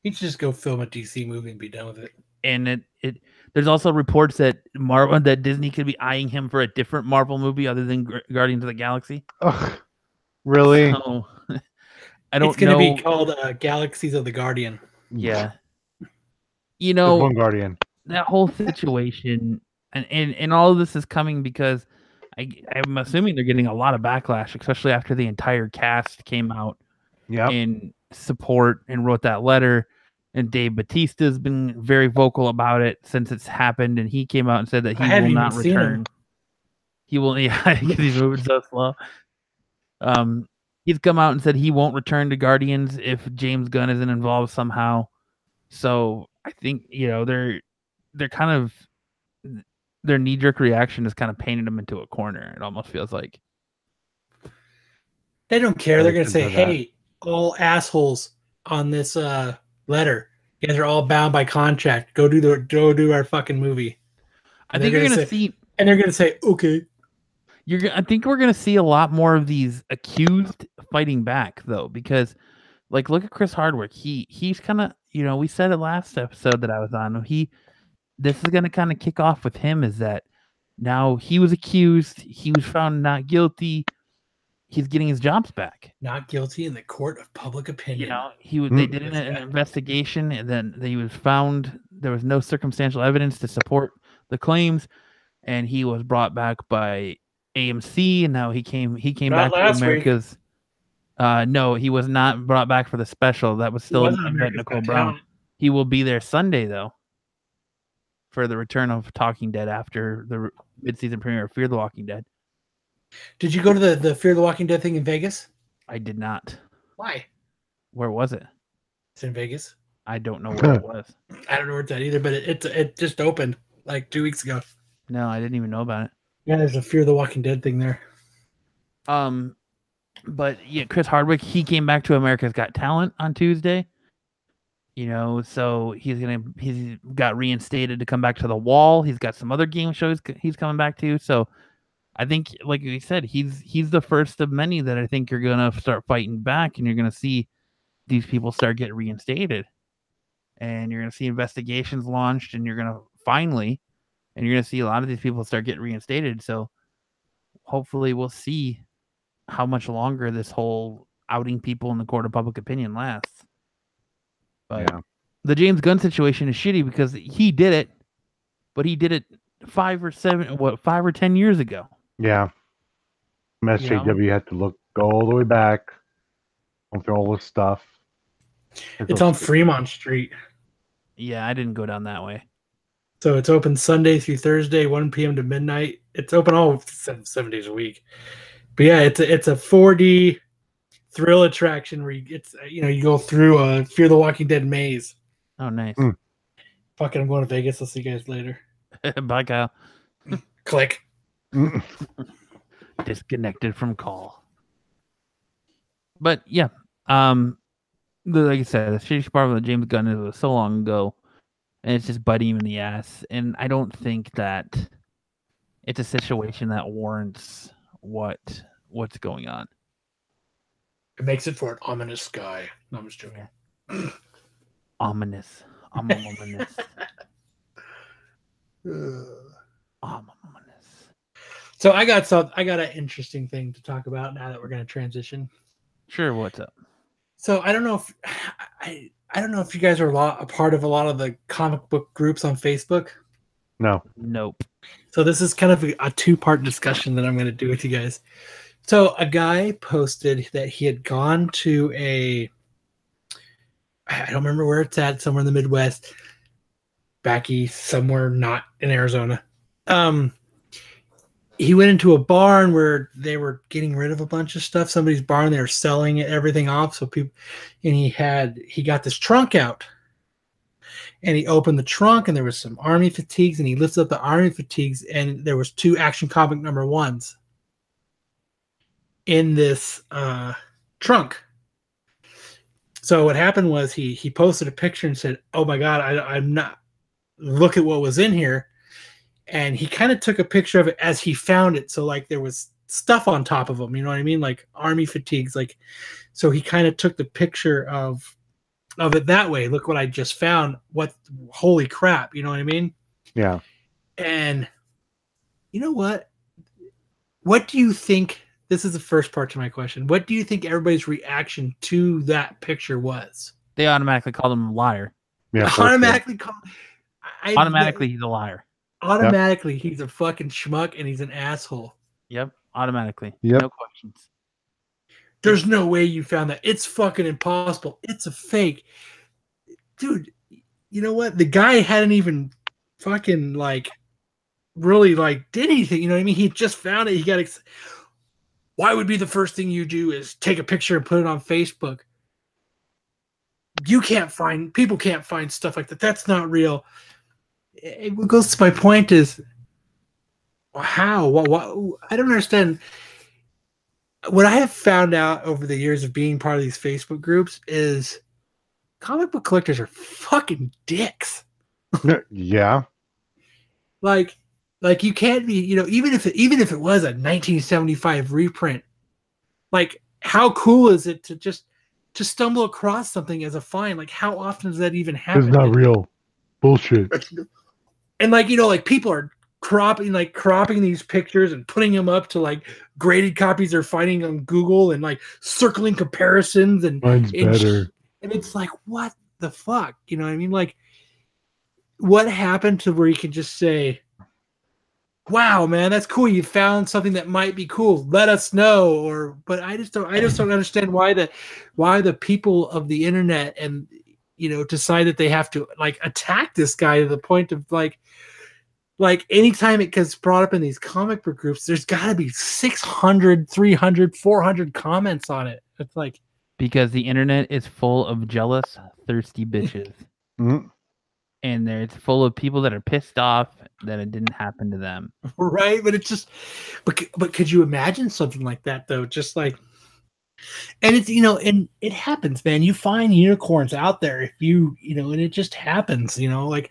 He should just go film a DC movie and be done with it. And it, it there's also reports that Marvel that Disney could be eyeing him for a different Marvel movie other than Gu- Guardians of the Galaxy. Ugh. Really? So, (laughs) I don't it's gonna be called uh, Galaxies of the Guardian. yeah. You There's know, one Guardian. that whole situation and, and and all of this is coming because I, I'm assuming they're getting a lot of backlash, especially after the entire cast came out Yep. in support and wrote that letter. And Dave Batista's been very vocal about it since it's happened, and he came out and said that he haven't will not return. He will, (laughs) yeah, because he's moving so slow. Um, he's come out and said he won't return to Guardians if James Gunn isn't involved somehow. So I think you know they're they're kind of their knee jerk reaction is kind of painting them into a corner. It almost feels like. They don't care. They're gonna say, "Hey, all assholes on this uh letter, you guys are all bound by contract. Go do the go do our fucking movie." I And think you're gonna gonna say- see And they're gonna say, "Okay." you're I think we're gonna see a lot more of these accused fighting back though, because like look at Chris Hardwick. He he's kind of you know we said it last episode that I was on. He this is gonna kind of kick off with him is that now he was accused, he was found not guilty. He's getting his jobs back. Not guilty in the court of public opinion. You know, he was they Mm. did an, an investigation and then he was found there was no circumstantial evidence to support the claims and he was brought back by AMC and now he came he came Not back to last week. America's uh no, he was not brought back for the special. That was still wasn't Yvette America's Nicole Brown. Talent. He will be there Sunday though for the return of Talking Dead after the mid-season premiere of Fear the Walking Dead. Did you go to the the Fear the Walking Dead thing in Vegas? I did not. Why? Where was it? It's in Vegas. I don't know where it (laughs) was. I don't know where it's at either, but it it, it just opened. like two weeks ago. No, I didn't even know about it. Yeah, there's a Fear the Walking Dead thing there. Um, but yeah, Chris Hardwick, he came back to America's Got Talent on Tuesday. You know, so he's gonna he's got reinstated to come back to the wall. He's got some other game shows he's coming back to. So I think, like we said, he's he's the first of many that I think you're gonna start fighting back, and you're gonna see these people start getting reinstated, and you're gonna see investigations launched, and you're gonna finally, and you're gonna see a lot of these people start getting reinstated. So hopefully, we'll see how much longer this whole outing people in the court of public opinion lasts. But Yeah. the James Gunn situation is shitty because he did it, but he did it five or seven, what, five or ten years ago. Yeah. SJW had to look go all the way back, go through all this stuff. It's on Fremont Street. Yeah, I didn't go down that way. So it's open Sunday through Thursday, 1 p.m. to midnight. It's open all seven, seven days a week. But yeah, it's a, it's a 4D thrill attraction where you, it's you know you go through a Fear the Walking Dead maze. Oh, nice. Mm. Fucking, I'm going to Vegas. I'll see you guys later. (laughs) Bye, Kyle. Click. (laughs) Disconnected from call. But yeah, um, like I said, the shitty part of the James Gunn was so long ago, and it's just biting him in the ass. And I don't think that it's a situation that warrants what what's going on. It makes it for an ominous guy. No, I'm just joking. (clears throat) Ominous, ominous, (laughs) ominous. So I got some. I got an interesting thing to talk about now that we're going to transition. Sure, what's up? So I don't know if (sighs) I I don't know if you guys are a lot a part of a lot of the comic book groups on Facebook. No. Nope. So this is kind of a, a two part discussion that I'm going to do with you guys. So a guy posted that he had gone to a I don't remember where it's at, somewhere in the Midwest, back east, somewhere not in Arizona. Um, he went into a barn where they were getting rid of a bunch of stuff. Somebody's barn, they were selling everything off. So people, and he had he got this trunk out, and he opened the trunk, and there was some army fatigues, and he lifted up the army fatigues, and there was two action comic number ones in this uh, trunk. So what happened was he he posted a picture and said, "Oh my god, I, I'm not. Look at what was in here." And he kind of took a picture of it as he found it. So like there was stuff on top of him, you know what I mean? Like army fatigues, like so he kind of took the picture of of it that way. Look what I just found. What holy crap, you know what I mean? Yeah. And you know what? What do you think? This is the first part to my question. What do you think everybody's reaction to that picture was? They automatically called him a liar. Yeah. (laughs) for sure. automatically call I, Automatically, he's a liar. Automatically he's a fucking schmuck and he's an asshole. Yep. Automatically. Yep. No questions. There's no way you found that. It's fucking impossible. It's a fake. Dude, you know what? The guy hadn't even fucking like really like did anything. You know what I mean? He just found it. He got ex- why would be the first thing you do is take a picture and put it on Facebook? You can't find people can't find stuff like that. That's not real. It it goes to my point is how? What, what I don't understand what I have found out over the years of being part of these Facebook groups is comic book collectors are fucking dicks. (laughs) Yeah. Like, like you can't be, you know, even if it, even if it was a 1975 reprint, like how cool is it to just to stumble across something as a find? Like, how often does that even happen? It's not real. Bullshit. (laughs) and like you know like people are cropping like cropping these pictures and putting them up to like graded copies they're finding on google and like circling comparisons and Mine's and, better. and it's like what the fuck? You know what i mean? Like what happened to where you can just say wow man that's cool. You found something that might be cool. Let us know or but i just don't i just don't understand why the why the people of the internet and you know decide that they have to like attack this guy to the point of like like anytime it gets brought up in these comic book groups there's got to be 600 300 400 comments on it it's like Because the internet is full of jealous, thirsty (laughs) bitches. Mm. and there it's full of people that are pissed off that it didn't happen to them. right? But it's just, but but could you imagine something like that though? Just like, and it's you know, and it happens, man. You find unicorns out there if you you know, and it just happens, you know. Like,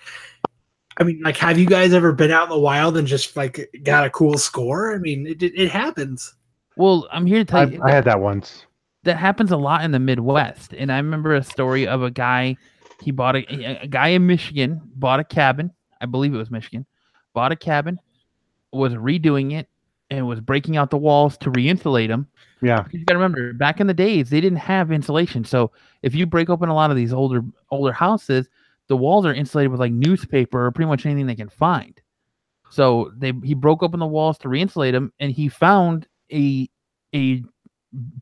I mean, like, have you guys ever been out in the wild and just like got a cool score? I mean, it it, it happens. Well, I'm here to tell I, you I had that once. that happens a lot in the Midwest. And I remember a story of a guy. He bought a, a guy in Michigan bought a cabin. I believe it was Michigan. Bought a cabin, was redoing it, and was breaking out the walls to re-insulate them. Yeah. You got to remember, back in the days, they didn't have insulation. So if you break open a lot of these older older houses, the walls are insulated with like newspaper or pretty much anything they can find. So they he broke open the walls to re-insulate them, and he found a a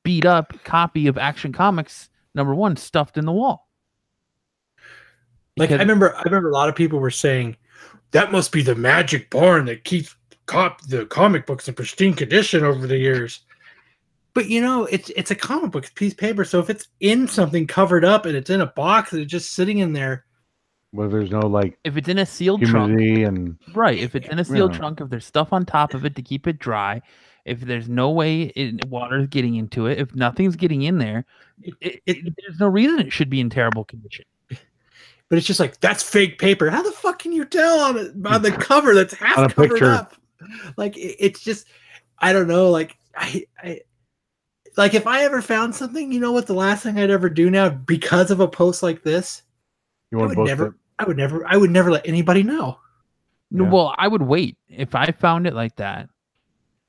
beat up copy of Action Comics number one stuffed in the wall. Like I remember, I remember a lot of people were saying that must be the magic barn that keeps cop the comic books in pristine condition over the years. But you know, it's it's a comic book, it's a piece of paper. So if it's in something covered up and it's in a box and it's just sitting in there, Where there's no like if it's in a sealed trunk, and right? If it's in a sealed Yeah. trunk, if there's stuff on top of it to keep it dry, if there's no way it, water's getting into it, if nothing's getting in there, it, it, it- there's no reason it should be in terrible condition. but it's just like that's fake paper. How the fuck can you tell on it on the (laughs) cover that's half covered picture. up? Like it- it's just, I don't know. Like I, I, like if I ever found something, you know what? The last thing I'd ever do now because of a post like this, you I would never, it. I would never, I would never let anybody know. Yeah. Well, I would wait if I found it like that.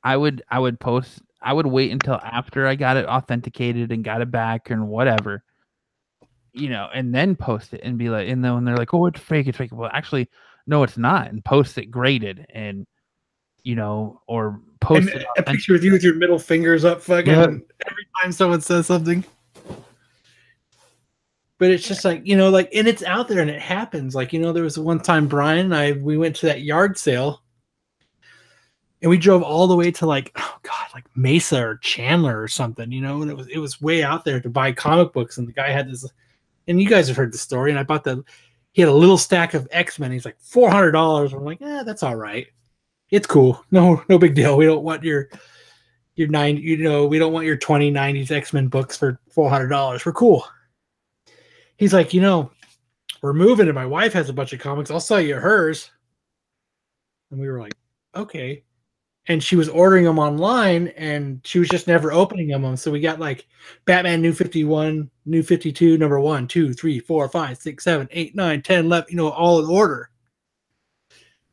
I would I would post I would wait until after I got it authenticated and got it back and whatever. You know, and then post it and be like, and then when they're like, "Oh, it's fake, it's fake." Well, actually, no, it's not. And post it graded, and you know, or post And it. a picture with you with your middle fingers up, fucking Yeah. every time someone says something. But it's just like you know, like, and it's out there and it happens. Like you know, there was one time Brian and I we went to that yard sale, and we drove all the way to like oh god, like Mesa or Chandler or something. You know, and it was it was way out there to buy comic books, and the guy had this, and you guys have heard the story. And I bought the, he had a little stack of X Men. He's like four hundred dollars. I'm like, yeah, that's all right. It's cool. No, no big deal. We don't want your your nine. You know, we don't want your 2090s X Men books for four hundred dollars. We're cool. He's like, you know, we're moving, and my wife has a bunch of comics. I'll sell you hers. And we were like, okay. And she was ordering them online, and she was just never opening them. So we got like Batman New 51, New 52, number one, two, three, four, five, six, seven, eight, nine, 10, 11, you know, all in order.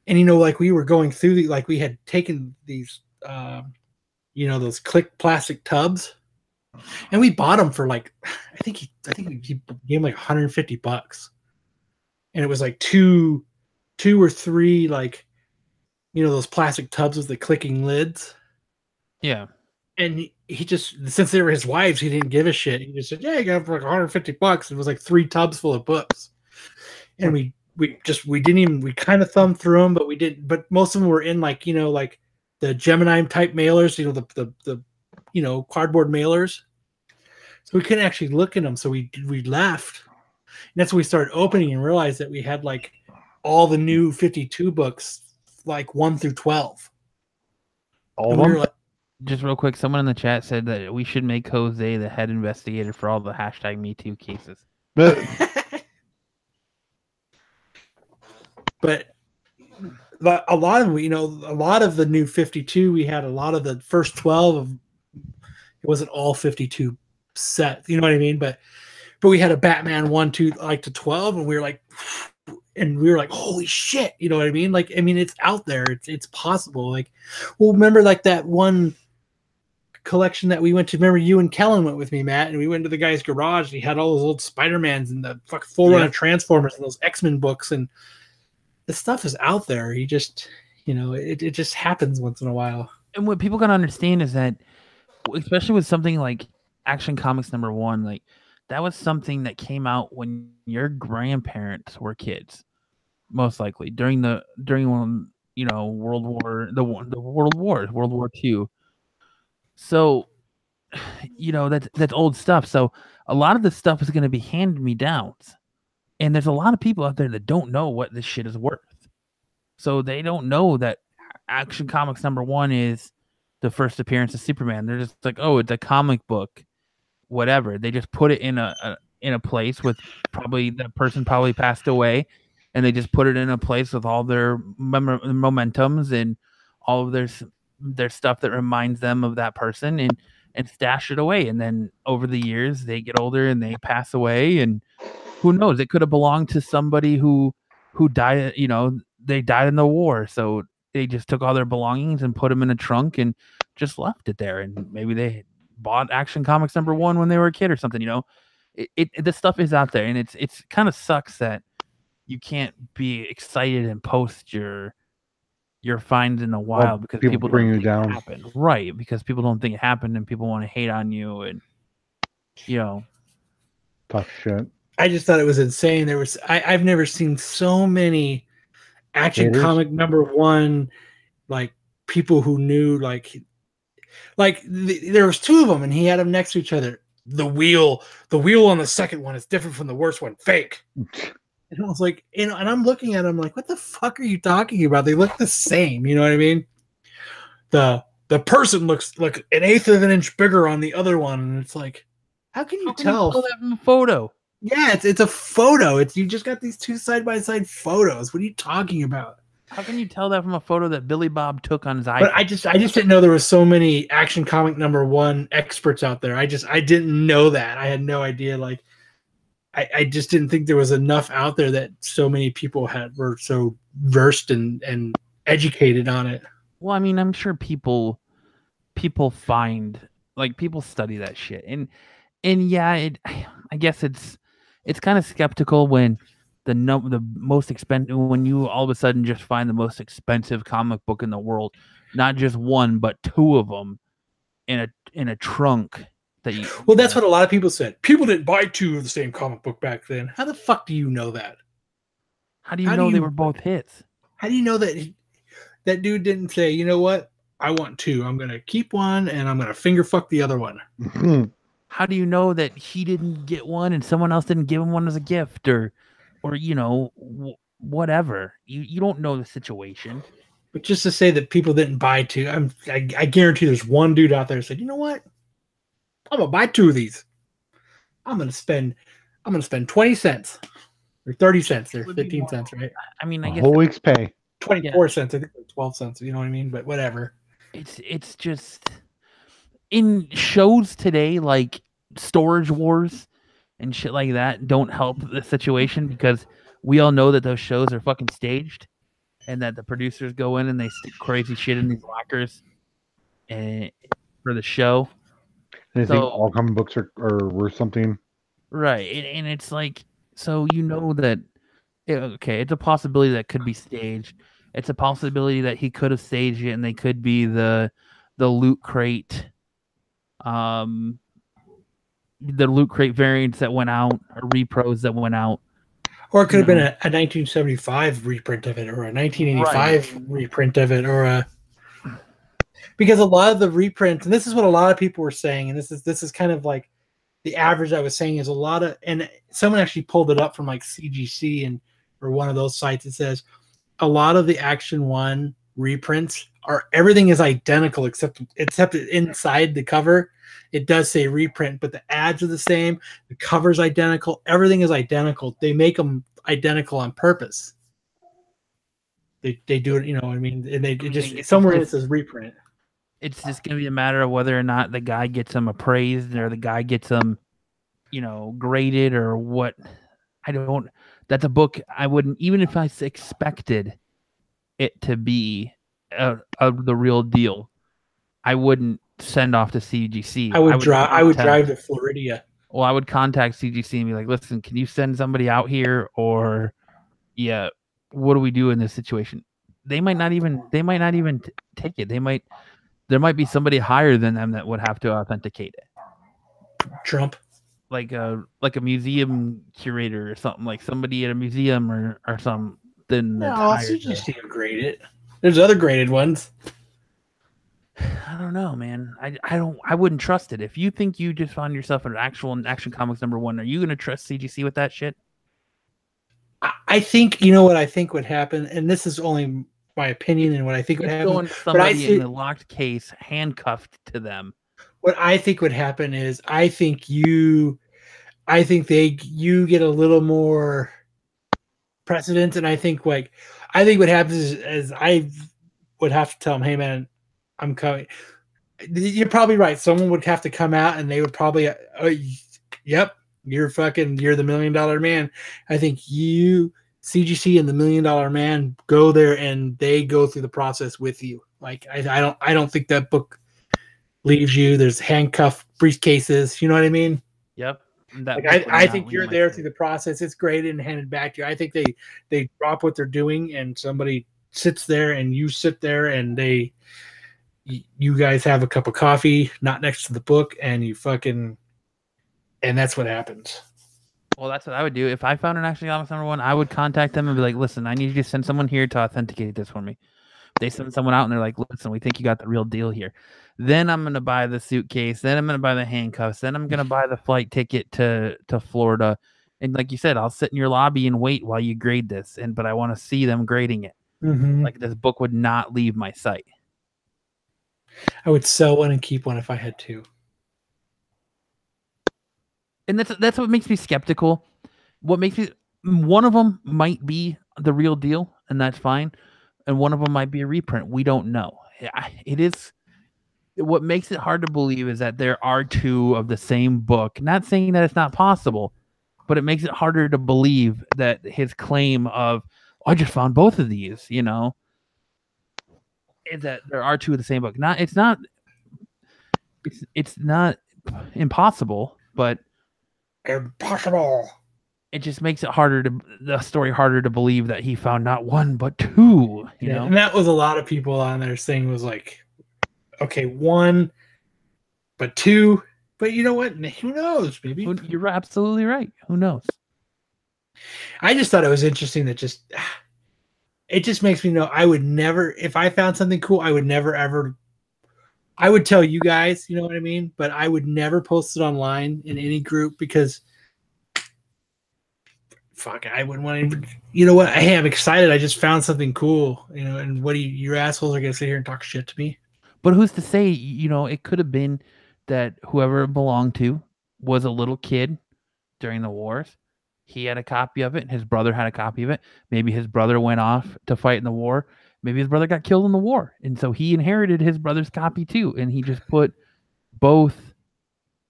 And, you know, like we were going through the, like we had taken these, um, you know, those click plastic tubs and we bought them for like, I think he, I think he gave him like 150 bucks. And it was like two, two or three, like, you know, those plastic tubs with the clicking lids yeah, and he, he just since they were his wives, he didn't give a shit. He just said, "Yeah, you got for like 150 bucks." It was like three tubs full of books, and we we just we didn't even we kind of thumbed through them, but we didn't. But most of them were in like you know like the Gemini type mailers, you know the the the you know cardboard mailers. So we couldn't actually look at them, so we we left. And that's when we started opening and realized that we had like all the new 52 books, like one through 12. All And of we them. like, just real quick, someone in the chat said that we should make Jose the head investigator for all the hashtag Me Too cases. (laughs) But a lot of you know a lot of the new 52 we had a lot of the first 12 of it wasn't all 52 set you know what i mean? But but we had a batman 1 2 like to 12 and we were like (sighs) and we were like holy shit you know what i mean? Like i mean it's out there. It's it's possible. Like well remember like that one collection that we went to? Remember you and kellen went with me matt and we went to the guy's garage and he had all those old spider-mans and the fuck full run Yeah. of transformers and those x-men books and the stuff is out there. You just, you know, it, it just happens once in a while. and what people gotta understand is that especially with something like action comics number one like that was something that came out when your grandparents were kids most likely during the during one you know world war the the world wars world war two so (sighs) you know that's that's old stuff so a lot of the stuff is going to be hand me downs and there's a lot of people out there that don't know what this shit is worth. So they don't know that Action Comics number one is the first appearance of Superman. They're just like, oh, it's a comic book, whatever. They just put it in a, a in a place with probably the person probably passed away, and they just put it in a place with all their mem- momentums and all of their their stuff that reminds them of that person, and and stash it away. And then over the years, they get older and they pass away, and who knows? It could have belonged to somebody who who died. You know, they died in the war, so they just took all their belongings and put them in a trunk and just left it there. And maybe they bought Action Comics number one when they were a kid or something. You know, it, it the stuff is out there, and it's it's kind of sucks that you can't be excited and post your your finds in a while because people people, bring don't you think it down. happened. right? Because people don't think it happened, and people want to hate on you, and you know, Tough shit. I just thought it was insane. There was I, I've never seen so many action Haters? comic number one like people who knew like like th- there was two of them and he had them next to each other. The wheel, the wheel on the second one is different from the worst one. Fake. (laughs) And I was like, you know, and I'm looking at him like, what the fuck are you talking about? They look the same. You know what I mean? The the person looks like an eighth of an inch bigger on the other one, and it's like, how can you How can you tell? tell that from a photo? Yeah, it's it's a photo. It's you just got these two side by side photos. What are you talking about? How can you tell that from a photo that Billy Bob took on his iPhone? But I just I just didn't know there was so many action comic number one experts out there. I just I didn't know that. I had no idea. Like I, I just didn't think there was enough out there that so many people had were so versed and and educated on it. Well, I mean, I'm sure people people find like people study that shit. And and yeah, it (sighs) I guess it's it's kind of skeptical when the num the most expensive when you all of a sudden just find the most expensive comic book in the world, not just one but two of them in a in a trunk that you Well, that's what a lot of people said. People didn't buy two of the same comic book back then. How the fuck do you know that? How do you how do know they you- were both hits? How do you know that he- that dude didn't say, you know what? I want two. I'm gonna keep one and I'm gonna finger fuck the other one. (laughs) how do you know that he didn't get one and someone else didn't give him one as a gift or or you know w- whatever you you don't know the situation But just to say that people didn't buy two, I'm I, I guarantee there's one dude out there who said, you know what? I'm gonna buy two of these. I'm gonna spend I'm gonna spend 20 cents or 30 cents or 15 cents, right? i mean i A guess whole week's pay. 24 cents, I think 12 cents, you know what I mean? But whatever. it's it's just in shows today like storage wars and shit like that don't help the situation because we all know that those shows are fucking staged and that the producers go in and they stick crazy shit in these lockers and for the show And I think So- all comic books are, are worth something. Right, and, and it's like so you know that yeah, okay, it's a possibility that could be staged. It's a possibility that he could have staged it, and they could be the the loot crate, um, the loot crate variants that went out or repros that went out. Or it could have been a, a 1975 reprint of it or a 1985 reprint of it or a because a lot of the reprints and this is what a lot of people were saying and this is this is kind of like the average I was saying is a lot of and someone actually pulled it up from like CGC and or one of those sites it says a lot of the action one reprints are everything is identical except except inside the cover. It does say reprint but the ads are the same. The cover's identical. Everything is identical. They make them identical on purpose. They, they do it you know i mean and they just somewhere it says reprint. It's just gonna be a matter of whether or not the guy gets them appraised or the guy gets them, you know, graded or what. I don't. That's a book I wouldn't even if i expected it to be a, a, the real deal. I wouldn't send off to CGC. i would drive i would contact- drive to Florida Well, I would contact CGC and be like, "Listen, can you send somebody out here, or yeah, what do we do in this situation?" They might not even. They might not even t- take it. They might. There might be somebody higher than them that would have to authenticate it, trump like a like a museum curator or something, like somebody at a museum or or something. That's no cgc will grade it there's other graded ones I don't know, man. I, I don't. I wouldn't trust it. If you think you just found yourself an actual Action Comics number one, are you gonna trust CGC with that shit? I, I think you know what I think would happen, and this is only my opinion and what I think would happen. going I somebody see- in a locked case, handcuffed to them. what I think would happen is I think you I think they you get a little more precedent and I think like I think what happens is, is I would have to tell him, hey man, I'm coming. You're probably right. Someone would have to come out and they would probably, oh, yep, you're fucking, you're the million dollar man. I think you, CGC and the million dollar man go there and they go through the process with you. Like I, I don't, I don't think that book leaves you. There's handcuff briefcases. You know what I mean? Yep. That Like I, I think you're there through the process. It's graded and handed back to you. I think they they drop what they're doing and somebody sits there and you sit there and they you guys have a cup of coffee not next to the book and you fucking and that's what happens. Well, that's what I would do. If I found an comics number one, I would contact them and be like, "Listen, I need you to send someone here to authenticate this for me." They send someone out and they're like, "Listen, we think you got the real deal here." Then I'm gonna buy the suitcase. Then I'm gonna buy the handcuffs. Then I'm gonna (laughs) buy the flight ticket to to Florida. And like you said, I'll sit in your lobby and wait while you grade this. And but I want to see them grading it. Mm-hmm. Like this book would not leave my sight. I would sell one and keep one if I had to. and that's that's what makes me skeptical. What makes me one of them might be the real deal, and that's fine, and one of them might be a reprint. We don't know. It is what makes it hard to believe is that there are two of the same book. Not saying that it's not possible, but it makes it harder to believe that his claim of "Oh, I just found both of these, you know, is that there are two of the same book. Not it's not it's it's not impossible, but Impossible. It just makes it harder to the story harder to believe that he found not one but two. You yeah, know, and that was a lot of people on there saying was like, okay, one, but two, but you know what? Who knows? Maybe you're absolutely right. Who knows? I just thought it was interesting that just (sighs) it just makes me know I would never if I found something cool, I would never ever I would tell you guys, you know what I mean? But I would never post it online in any group because fuck, I wouldn't want to you know what? Hey, I'm excited. I just found something cool, you know, and what do you your assholes are gonna sit here and talk shit to me? But who's to say? You know, it could have been that whoever it belonged to was a little kid during the wars. He had a copy of it. His brother had a copy of it. Maybe his brother went off to fight in the war. Maybe his brother got killed in the war, and so he inherited his brother's copy too, and he just put both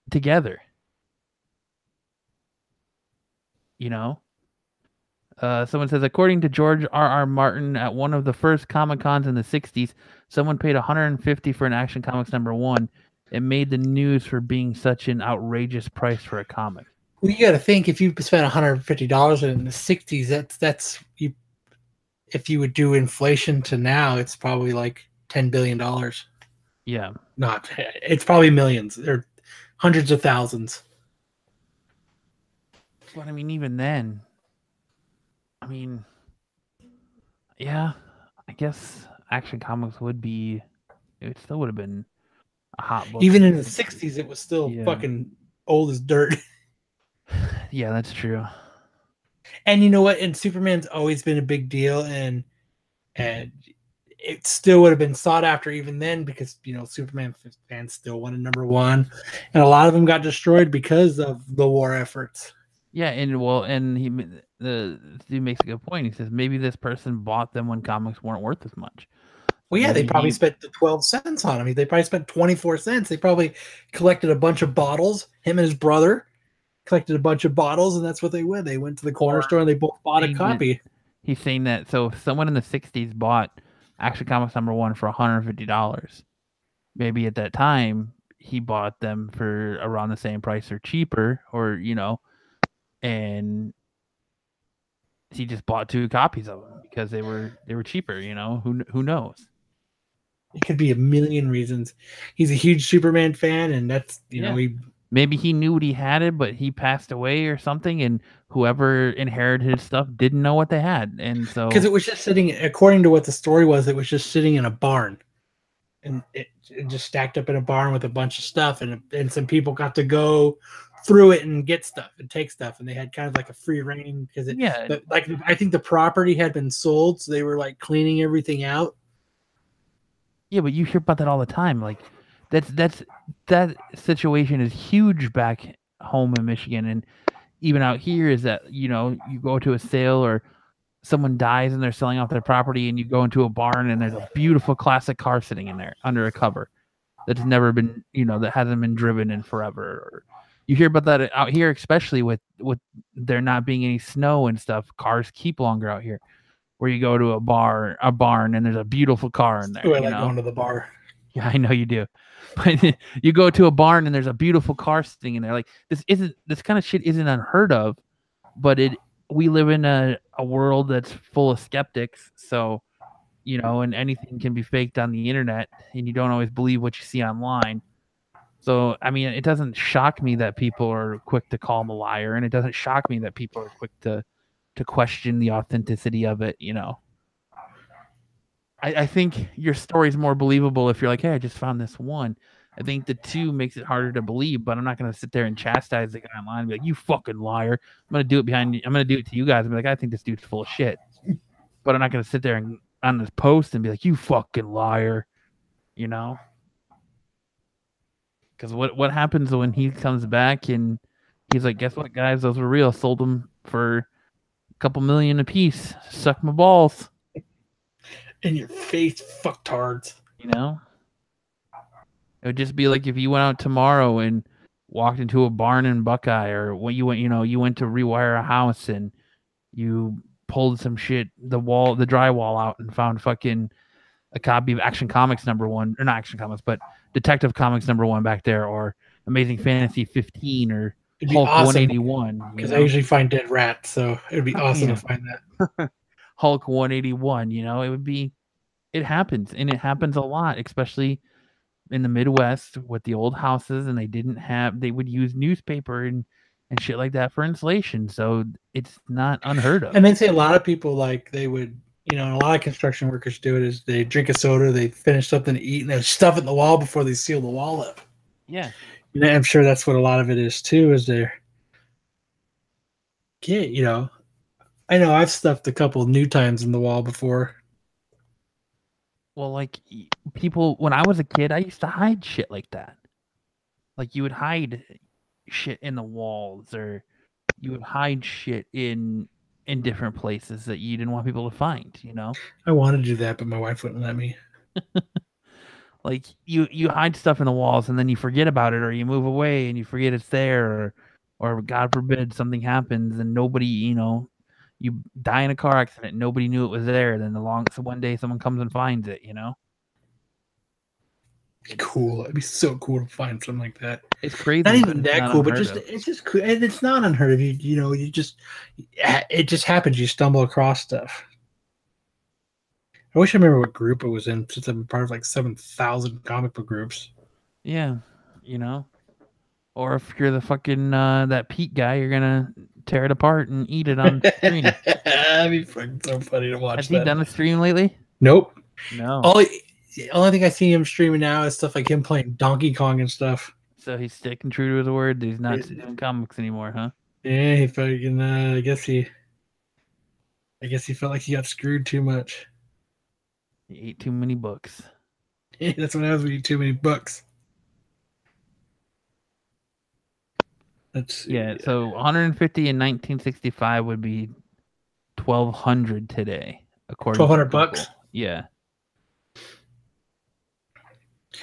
together. You know. Uh, someone says, according to George R. R. Martin, at one of the first Comic Cons in the '60s, someone paid 150 for an Action Comics number one. It made the news for being such an outrageous price for a comic. Well, you got to think if you spent 150 dollars in the 60s, that's that's you. If you would do inflation to now, it's probably like 10 billion dollars. Yeah, Not, it's probably millions or hundreds of thousands. but I mean, even then, I mean, yeah, I guess Action Comics would be. It still would have been a hot book. Even in the 60s, it was still Yeah. fucking old as dirt. (laughs) (sighs) yeah, that's true. And you know what? And Superman's always been a big deal, and and it still would have been sought after even then because you know Superman fans still wanted number one, and a lot of them got destroyed because of the war efforts. Yeah, and well, and he the dude makes a good point. He says maybe this person bought them when comics weren't worth as much. Well, yeah, they probably he- spent the 12 cents on him. They probably spent 24 cents. They probably collected a bunch of bottles. Him and his brother collected a bunch of bottles, and that's what they went. They went to the corner store and they both bought a copy. He's saying that so if someone in the '60s bought Action Comics number one for 150 dollars, maybe at that time he bought them for around the same price or cheaper, or you know, and he just bought two copies of them because they were they were cheaper. You know, who who knows? It could be a million reasons. He's a huge Superman fan, and that's, you know, he Maybe he knew what he had it, but he passed away or something, and whoever inherited his stuff didn't know what they had, and so because it was just sitting, according to what the story was, it was just sitting in a barn. And it, it just stacked up in a barn with a bunch of stuff, and and some people got to go through it and get stuff and take stuff, and they had kind of like a free reign because it. Yeah, like I think the property had been sold, so they were like cleaning everything out. Yeah, but you hear about that all the time. Like that's that's that situation is huge back home in Michigan and even out here is that, you know, you go to a sale or someone dies and they're selling off their property and you go into a barn and there's a beautiful classic car sitting in there under a cover that's never been, you know, that hasn't been driven in forever. Or you hear about that out here, especially with with there not being any snow and stuff. Cars keep longer out here. Where you go to a bar, a barn, and there's a beautiful car in there. Oh, I like know? going to the bar. Yeah, I know you do. (laughs) But you go to a barn and there's a beautiful car sitting in there. Like this isn't this kind of shit isn't unheard of, but it we live in a, a world that's full of skeptics. So, you know, and anything can be faked on the internet and you don't always believe what you see online. So, I mean, it doesn't shock me that people are quick to call him a liar, and it doesn't shock me that people are quick to to question the authenticity of it, you know. I, I think your story is more believable if you're like, hey, I just found this one. I think the two makes it harder to believe, but I'm not gonna sit there and chastise the guy online and be like, you fucking liar. I'm gonna do it behind you. I'm gonna do it to you guys and be like, I think this dude's full of shit. But I'm not gonna sit there and on this post and be like, you fucking liar. You know? Because what what happens when he comes back and he's like, guess what, guys, those were real. Sold them for a couple million a piece. Suck my balls. In your face, fucktards. You know? It would just be like if you went out tomorrow and walked into a barn in Buckeye, or when you went, you know, you went to rewire a house and you pulled some shit, the wall, the drywall out, and found fucking a copy of Action Comics number one, or not Action Comics, but Detective Comics number one back there, or Amazing Fantasy 15, or It'd Hulk awesome 181. you because? I usually find dead rats, so it would be Oh, (laughs) awesome yeah. to find that. (laughs) Hulk 181, you know, it would be it happens and it happens a lot, especially in the Midwest with the old houses and they didn't have they would use newspaper and and shit like that for insulation. So it's not unheard of. And they say a lot of people like they would, you know, and a lot of construction workers do it is they drink a soda, they finish something to eat, and they stuff it in the wall before they seal the wall up. yeah. And I'm sure that's what a lot of it is too. Is there, yeah, you know, I know I've stuffed a couple new times in the wall before. Well, like people when I was a kid, I used to hide shit like that. Like you would hide shit in the walls or you would hide shit in in different places that you didn't want people to find, you know? I wanted to do that, but my wife wouldn't let me. (laughs) like you you hide stuff in the walls and then you forget about it or you move away and you forget it's there or or god forbid something happens and nobody you know you die in a car accident nobody knew it was there then the long so one day someone comes and finds it you know cool. It'd be so cool to find something like that. It's crazy Not even that not cool, but just of. it's just cool. And it's not unheard of. You you know, you just it just happens. You stumble across stuff. I wish I remember what group it was in, since I'm part of like seven thousand comic book groups. yeah you know or if you're the fucking uh that Pete guy you're gonna tear it apart and eat it on (laughs) screen That'd be fucking so funny to watch has he done a stream lately nope. no All the only thing I see him streaming now is stuff like him playing Donkey Kong and stuff. So he's sticking true to his word he's not Yeah. doing comics anymore huh Yeah, he fucking. Uh, I guess he. I guess he felt like he got screwed too much. he ate too many books (laughs) That's what happens when you eat too many books. That's Yeah, so 150 in 1965 would be 1200 today, according. to 1200 bucks? Yeah,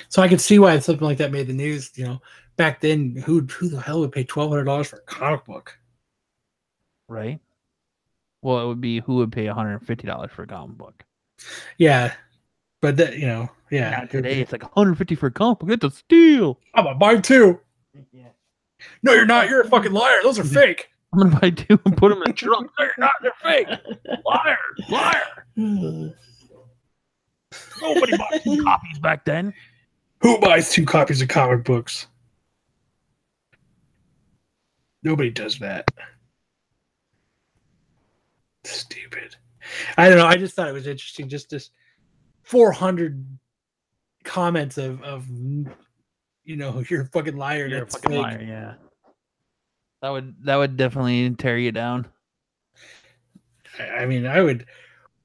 So I could see why something like that made the news. You know, back then, who who the hell would pay twelve hundred dollars for a comic book? right. Well, it would be who would pay 150 dollars for a comic book. Yeah, but that you know, yeah. Now today it's like 150 for a comic book. That's a steal. I'm gonna buy two. Yeah. No, you're not. You're a fucking liar. Those are (laughs) fake. I'm gonna buy two and put them in the (laughs) trunk. They're not. They're fake. (laughs) Liar, liar. (sighs) Nobody bought two copies back then. Who buys two copies of comic books? Nobody does that. Stupid. I don't know. I just thought it was interesting. Just this 400 comments of of you know (laughs) you're a fucking liar. You're a fucking fake. liar. Yeah. That would that would definitely tear you down. I I mean, I would,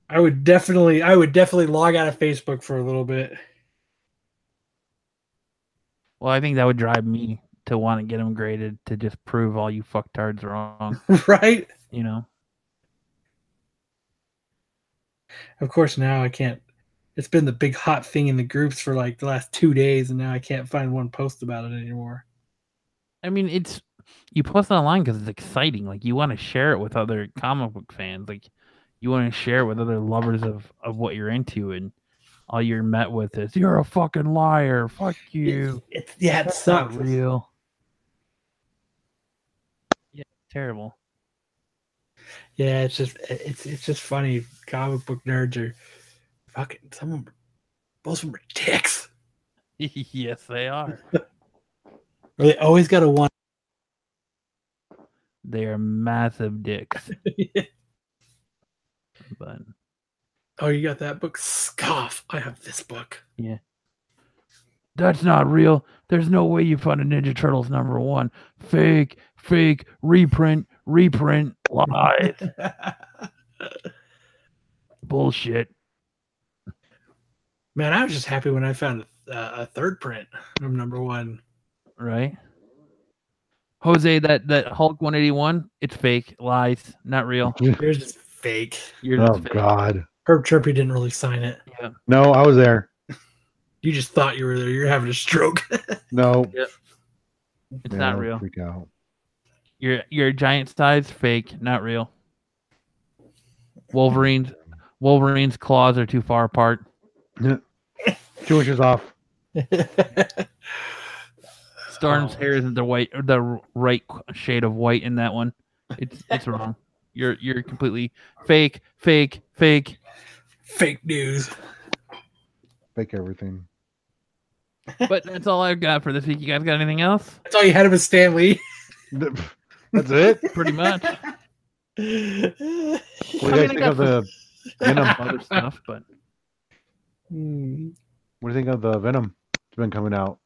I would definitely, I would definitely log out of Facebook for a little bit. Well, I think that would drive me to want to get him graded to just prove all you fucktards wrong. (laughs) right? You know. Of course, now I can't. It's been the big hot thing in the groups for like the last two days, and now I can't find one post about it anymore. I mean, it's you post it online because it's exciting. Like you want to share it with other comic book fans. Like you want to share it with other lovers of of what you're into, and all you're met with is "You're a fucking liar. Fuck you." It's, yeah, it That's not sucks. real. Yeah, terrible. Yeah, it's just it's it's just funny. Comic book nerds are fucking some of them. Most of them are dicks. (laughs) yes, they are. Or (laughs) they always got a one. They are massive dicks. (laughs) But oh, you got that book? Scoff. I have this book. Yeah. That's not real. There's no way you found a Ninja Turtles number one. Fake, fake, reprint, reprint, lies, (laughs) bullshit. Man, I was just happy when I found a, a third print of number one. Right? Jose, that that Hulk 181, it's fake, lies, not real. (laughs) Yours is fake. You're Oh just fake. God. Herb Trimpe didn't really sign it. No, I was there. You just thought you were there. You're having a stroke. (laughs) No. It's Yeah, not real. Freak out. Your your giant size, fake, not real. Wolverine's Wolverine's claws are too far apart. (laughs) Two inches off. (laughs) Storm's Oh. hair isn't the white the right shade of white in that one. It's it's wrong. You're you're completely fake, fake, fake. Fake news. Fake everything. But that's all I've got for this week. You guys got anything else? That's all you had of a Stan Lee. (laughs) That's it. Pretty much. (laughs) What do you guys think of the Venom? (laughs) Other stuff, but Hmm. What do you think of the Venom? It's been coming out.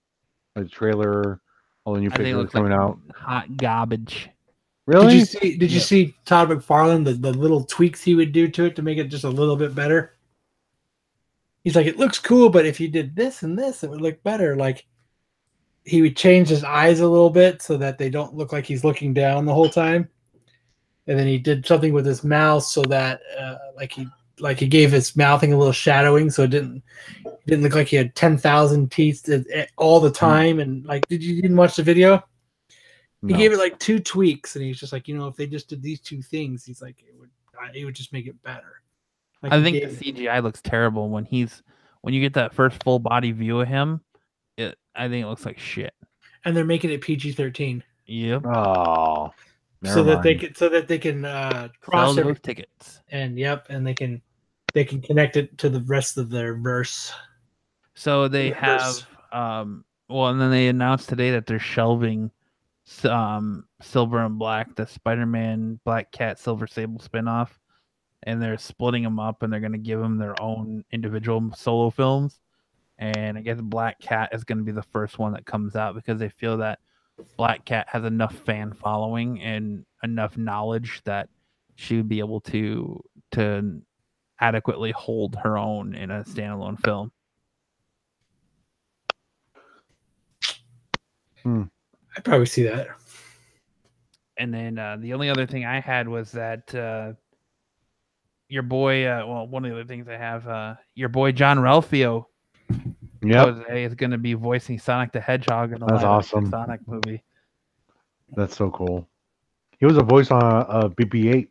The trailer, all the new I think it pictures looks coming like out. hot garbage. Really? Did you see? Did you see Todd McFarlane? The, the little tweaks he would do to it to make it just a little bit better. He's like, it looks cool, but if you did this and this, it would look better. Like he would change his eyes a little bit so that they don't look like he's looking down the whole time. And then he did something with his mouth so that, uh, like he like he gave his mouthing a little shadowing, so it didn't it didn't look like he had ten thousand teeth at- at- all the time. And like, did you didn't watch the video? He No. gave it like two tweaks, and he's just like, you know, if they just did these two things, he's like, it would, it would just make it better. Like I think gave- the CGI looks terrible when he's when you get that first full body view of him. It I think it looks like shit. and they're making it PG thirteen Yep. Oh. so never that they can so that they can uh, Sell cross every, those tickets. and yep, and they can they can connect it to the rest of their verse. So they have Universe. um well and then they announced today that they're shelving s- um Silver and Black, the Spider-Man Black Cat Silver Sable spinoff, and they're splitting them up and they're going to give them their own individual solo films. And I guess Black Cat is going to be the first one that comes out because they feel that Black Cat has enough fan following and enough knowledge that she would be able to to adequately hold her own in a standalone film. I'd probably see that. and then uh, the only other thing I had was that uh, your boy, uh, well, one of the other things I have, uh, your boy Jean-Ralphio Yep. Jose is going to be voicing Sonic the Hedgehog in the That's awesome. Sonic movie. That's so cool. He was a voice on uh, BB-8.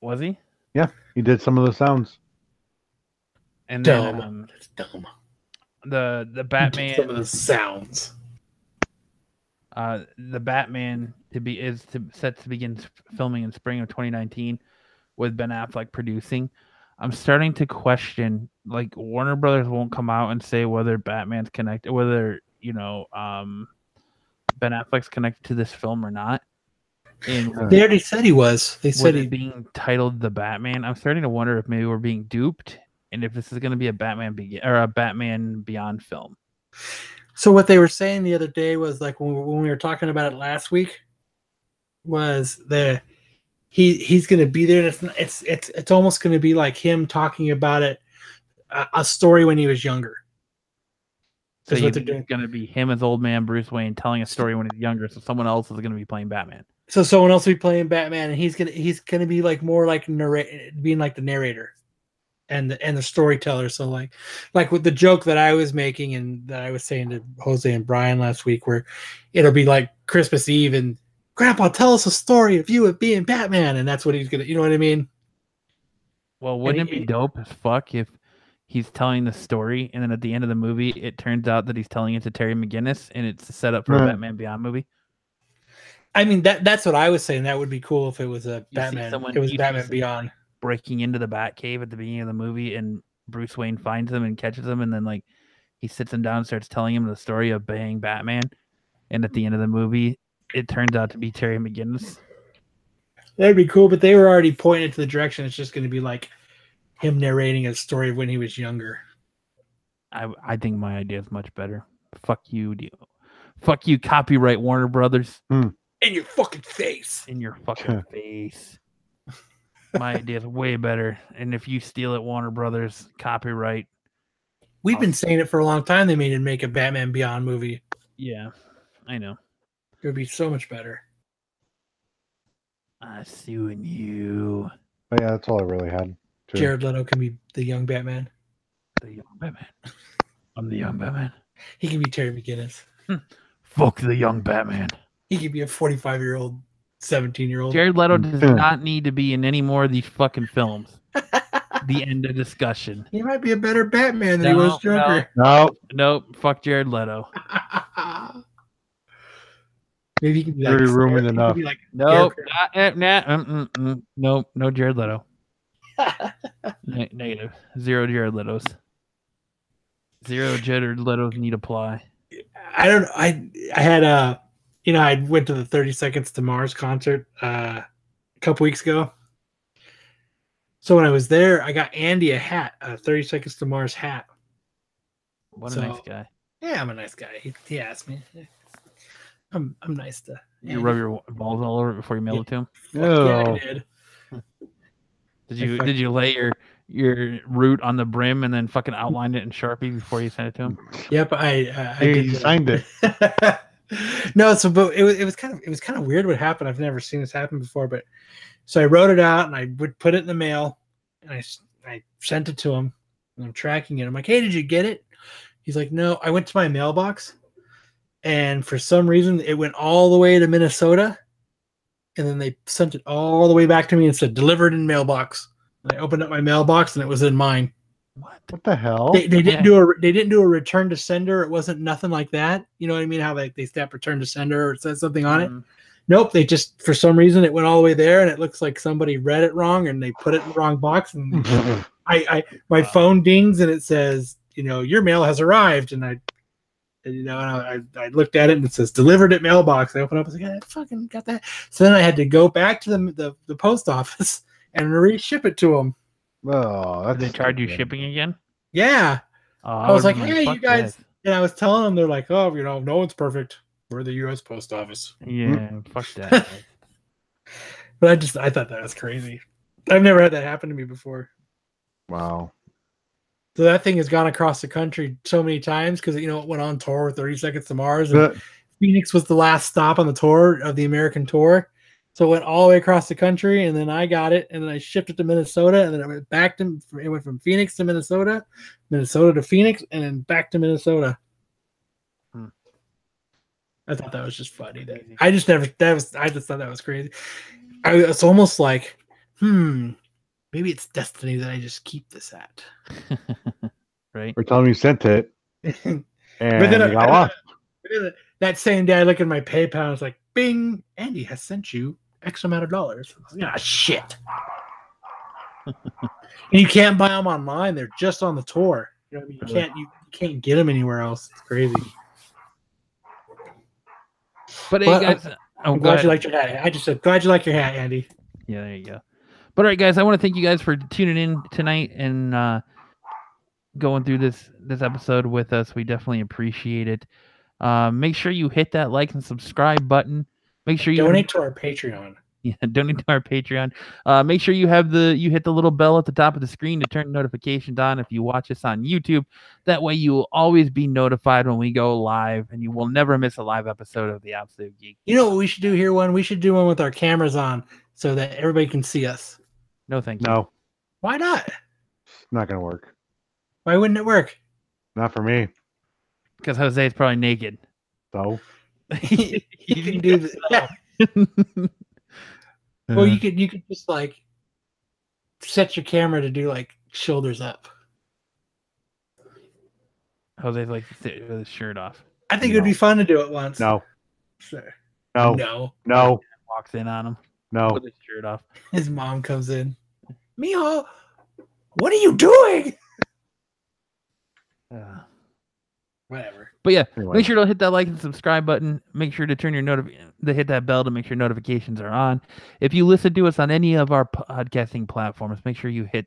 Was he? Yeah, he did some of the sounds. And then Dumb. um, That's dumb. the the Some of Batman, the sounds. uh, the Batman to be is to, set to begin filming in spring of 2019 with Ben Affleck producing. I'm starting to question like Warner Brothers won't come out and say whether Batman's connected, whether you know um, Ben Affleck's connected to this film or not. And with They already said he was. They said he. being titled the Batman, I'm starting to wonder if maybe we're being duped, and if this is going to be a Batman begin or a Batman Beyond film. So what they were saying the other day was like when we, when we were talking about it last week, was the he he's going to be there. It's it's it's it's almost going to be like him talking about it, a, a story when he was younger. So Is you what they're think doing. it's gonna be him as old man Bruce Wayne telling a story when he's younger, so someone else is gonna be playing Batman. So someone else will be playing Batman, and he's gonna he's gonna be like more like narrate, being like the narrator, and the and the storyteller. So like like with the joke that I was making and that I was saying to Jose and Brian last week, where it'll be like Christmas Eve and Grandpa, tell us a story of you of being Batman, and that's what he's gonna. You know what I mean? Well, wouldn't he- it be dope as fuck if he's telling the story and then at the end of the movie it turns out that he's telling it to Terry McGinnis and it's a setup for a Batman Beyond movie? I mean that that's what I was saying. That would be cool if it was a see Batman. someone- it was Batman Beyond. Breaking into the Batcave at the beginning of the movie and Bruce Wayne finds him and catches him and then like he sits him down and starts telling him the story of Bang Batman. And at the end of the movie, it turns out to be Terry McGinnis. That'd be cool, but they were already pointed to the direction. It's just going to be like him narrating a story of when he was younger. I I think my idea is much better. Fuck you, deal. Fuck you, copyright Warner Brothers. Hmm. In your fucking face. in your fucking face. My idea is way better. And if you steal it, Warner Brothers copyright. We've been saying it for a long time. They made him make a Batman Beyond movie. Yeah, I know. It would be so much better. I suing you, But oh, yeah, that's all I really had. to- Jared Leto can be the young Batman. the young Batman. I'm the young Batman. He can be Terry McGinnis. Hmm. Fuck the young Batman. He could be a 45 year old, 17 year old. Jared Leto hmm. does not need to be in any more of these fucking films. (laughs) the end of discussion. He might be a better Batman than he No, was younger. No, Nope. Fuck Jared Leto. (laughs) Maybe he can be like, Already rumored he enough. be like Nope. Scarecrow. Nah, nah, mm, mm, mm. Nope. No Jared Leto. (laughs) Ne- negative. Zero Jared Letos. Zero Jared Letos need apply. I don't. I I had a you know, I went to the 30 Seconds to Mars concert uh a couple weeks ago. So when I was there, I got Andy a hat, a 30 Seconds to Mars hat. What a nice guy. Yeah, I'm a nice guy. He, he asked me. I'm I'm nice to You Andy. rub your balls all over it before you mail Yeah. it to him. Fuck yeah, I did. Did you fuck- did you lay your your root on the brim and then fucking outline it in Sharpie before you sent it to him? Yep, I uh, I Hey, did you that. signed it. (laughs) no, so but it was it was kind of it was kind of weird what happened. I've never seen this happen before, but so I wrote it out and I would put it in the mail and I I sent it to him and I'm tracking it. I'm like, hey, did you get it? He's like, no. I went to my mailbox and for some reason it went all the way to Minnesota and then they sent it all the way back to me and said delivered in mailbox. And I opened up my mailbox and it was in mine. What? What the hell? They, they didn't Yeah. do a they didn't do a return to sender. It wasn't nothing like that. You know what I mean? How they they step return to sender or it says something on it. Mm, Nope. They just for some reason it went all the way there, and it looks like somebody read it wrong and they put it in the wrong box. And (laughs) I, I my Wow. phone dings and it says, you know, your mail has arrived. And I, and, you know, and I, I looked at it and it says delivered at mailbox. I opened up. I was like, I fucking got that. So then I had to go back to the the, the post office (laughs) and reship it to them. oh, that's they charge you stupid. shipping again? Yeah. Oh, I was like, "Hey, you guys- this." And I was telling them, they're like, oh, you know, no one's perfect. We're the U.S. Post Office. Yeah, mm. fuck that. (laughs) But I just, I thought that was crazy. I've never had that happen to me before. Wow. So that thing has gone across the country so many times because you know it went on tour with 30 Seconds to Mars. And But- Phoenix was the last stop on the tour of the American tour. So it went all the way across the country, and then I got it, and then I shipped it to Minnesota, and then it went back to it went from Phoenix to Minnesota, Minnesota to Phoenix, and then back to Minnesota. Hmm. I thought that was just funny. That I just never that was I just thought that was crazy. I, it's almost like, hmm, maybe it's destiny that I just keep this at. (laughs) right? We're telling you sent it, (laughs) and then you got lost. that same day, I look at my PayPal. and It's like, Bing, Andy has sent you X amount of dollars. Yeah, shit. and (laughs) you can't buy them online; they're just on the tour. You know what I mean? You can't you, you can't get them anywhere else. It's crazy. But hey, But, uh, guys. Uh, oh, I'm go glad ahead. you liked your hat. I just said, glad you like your hat, Andy. Yeah, there you go. But all right, guys, I want to thank you guys for tuning in tonight and uh, going through this this episode with us. We definitely appreciate it. Uh, make sure you hit that like and subscribe button Make sure you Donate to our Patreon. (laughs) yeah, donate to our Patreon. Uh, make sure you have the you hit the little bell at the top of the screen to turn notifications on if you watch us on YouTube. That way, you will always be notified when we go live, and you will never miss a live episode of the Absolute Geek. You know what we should do here? One we should do one with our cameras on so that everybody can see us. No, thank you. No, Why not? it's not gonna work. Why wouldn't it work? Not for me. because Jose is probably naked. So (laughs) you can do the, yeah. (laughs) Well, you could you could just like set your camera to do like shoulders up. Jose's like sit with his shirt off, I think it would be fun to do it once. no, So- no, no. no, walks in on him no. with his shirt off. His mom comes in. Mijo, what are you doing? (laughs) Uh, Whatever. but yeah, Anyway, make sure to hit that like and subscribe button. Make sure to turn your notif- to hit that bell to make sure notifications are on. If you listen to us on any of our podcasting platforms, make sure you hit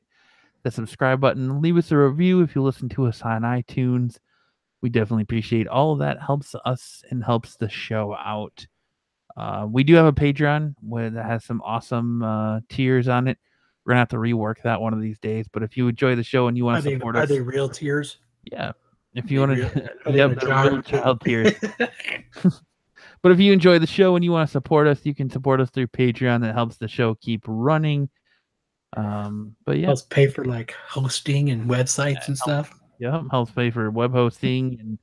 the subscribe button. Leave us a review if you listen to us on iTunes. We definitely appreciate all of that. Helps us and helps the show out. Uh, we do have a Patreon where that has some awesome uh, tiers on it. We're gonna have to rework that one of these days. But if you enjoy the show and you want to they, support are they real tears? yeah. If you want to, (laughs) are they yep, in a the jar? real (laughs) child tears. (laughs) But if you enjoy the show and you want to support us, you can support us through Patreon. That helps the show keep running. Um, but yeah, Helps pay for like hosting and websites and stuff. yeah, helps pay for web hosting and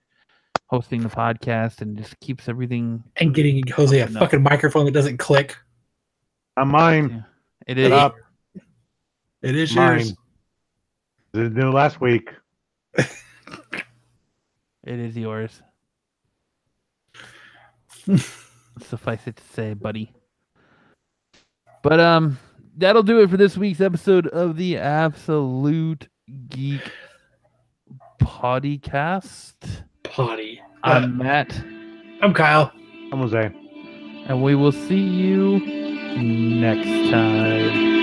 hosting the podcast, and just keeps everything. And getting Jose a No. fucking microphone that doesn't click. not mine. It Shut is. up. It is Mine. yours. Did new last week. (laughs) It is yours. (laughs) Suffice it to say, buddy. But um, that'll do it for this week's episode of the Absolute Geek Podcast. Potty. I'm Matt, I'm Kyle. I'm Jose. and we will see you next time.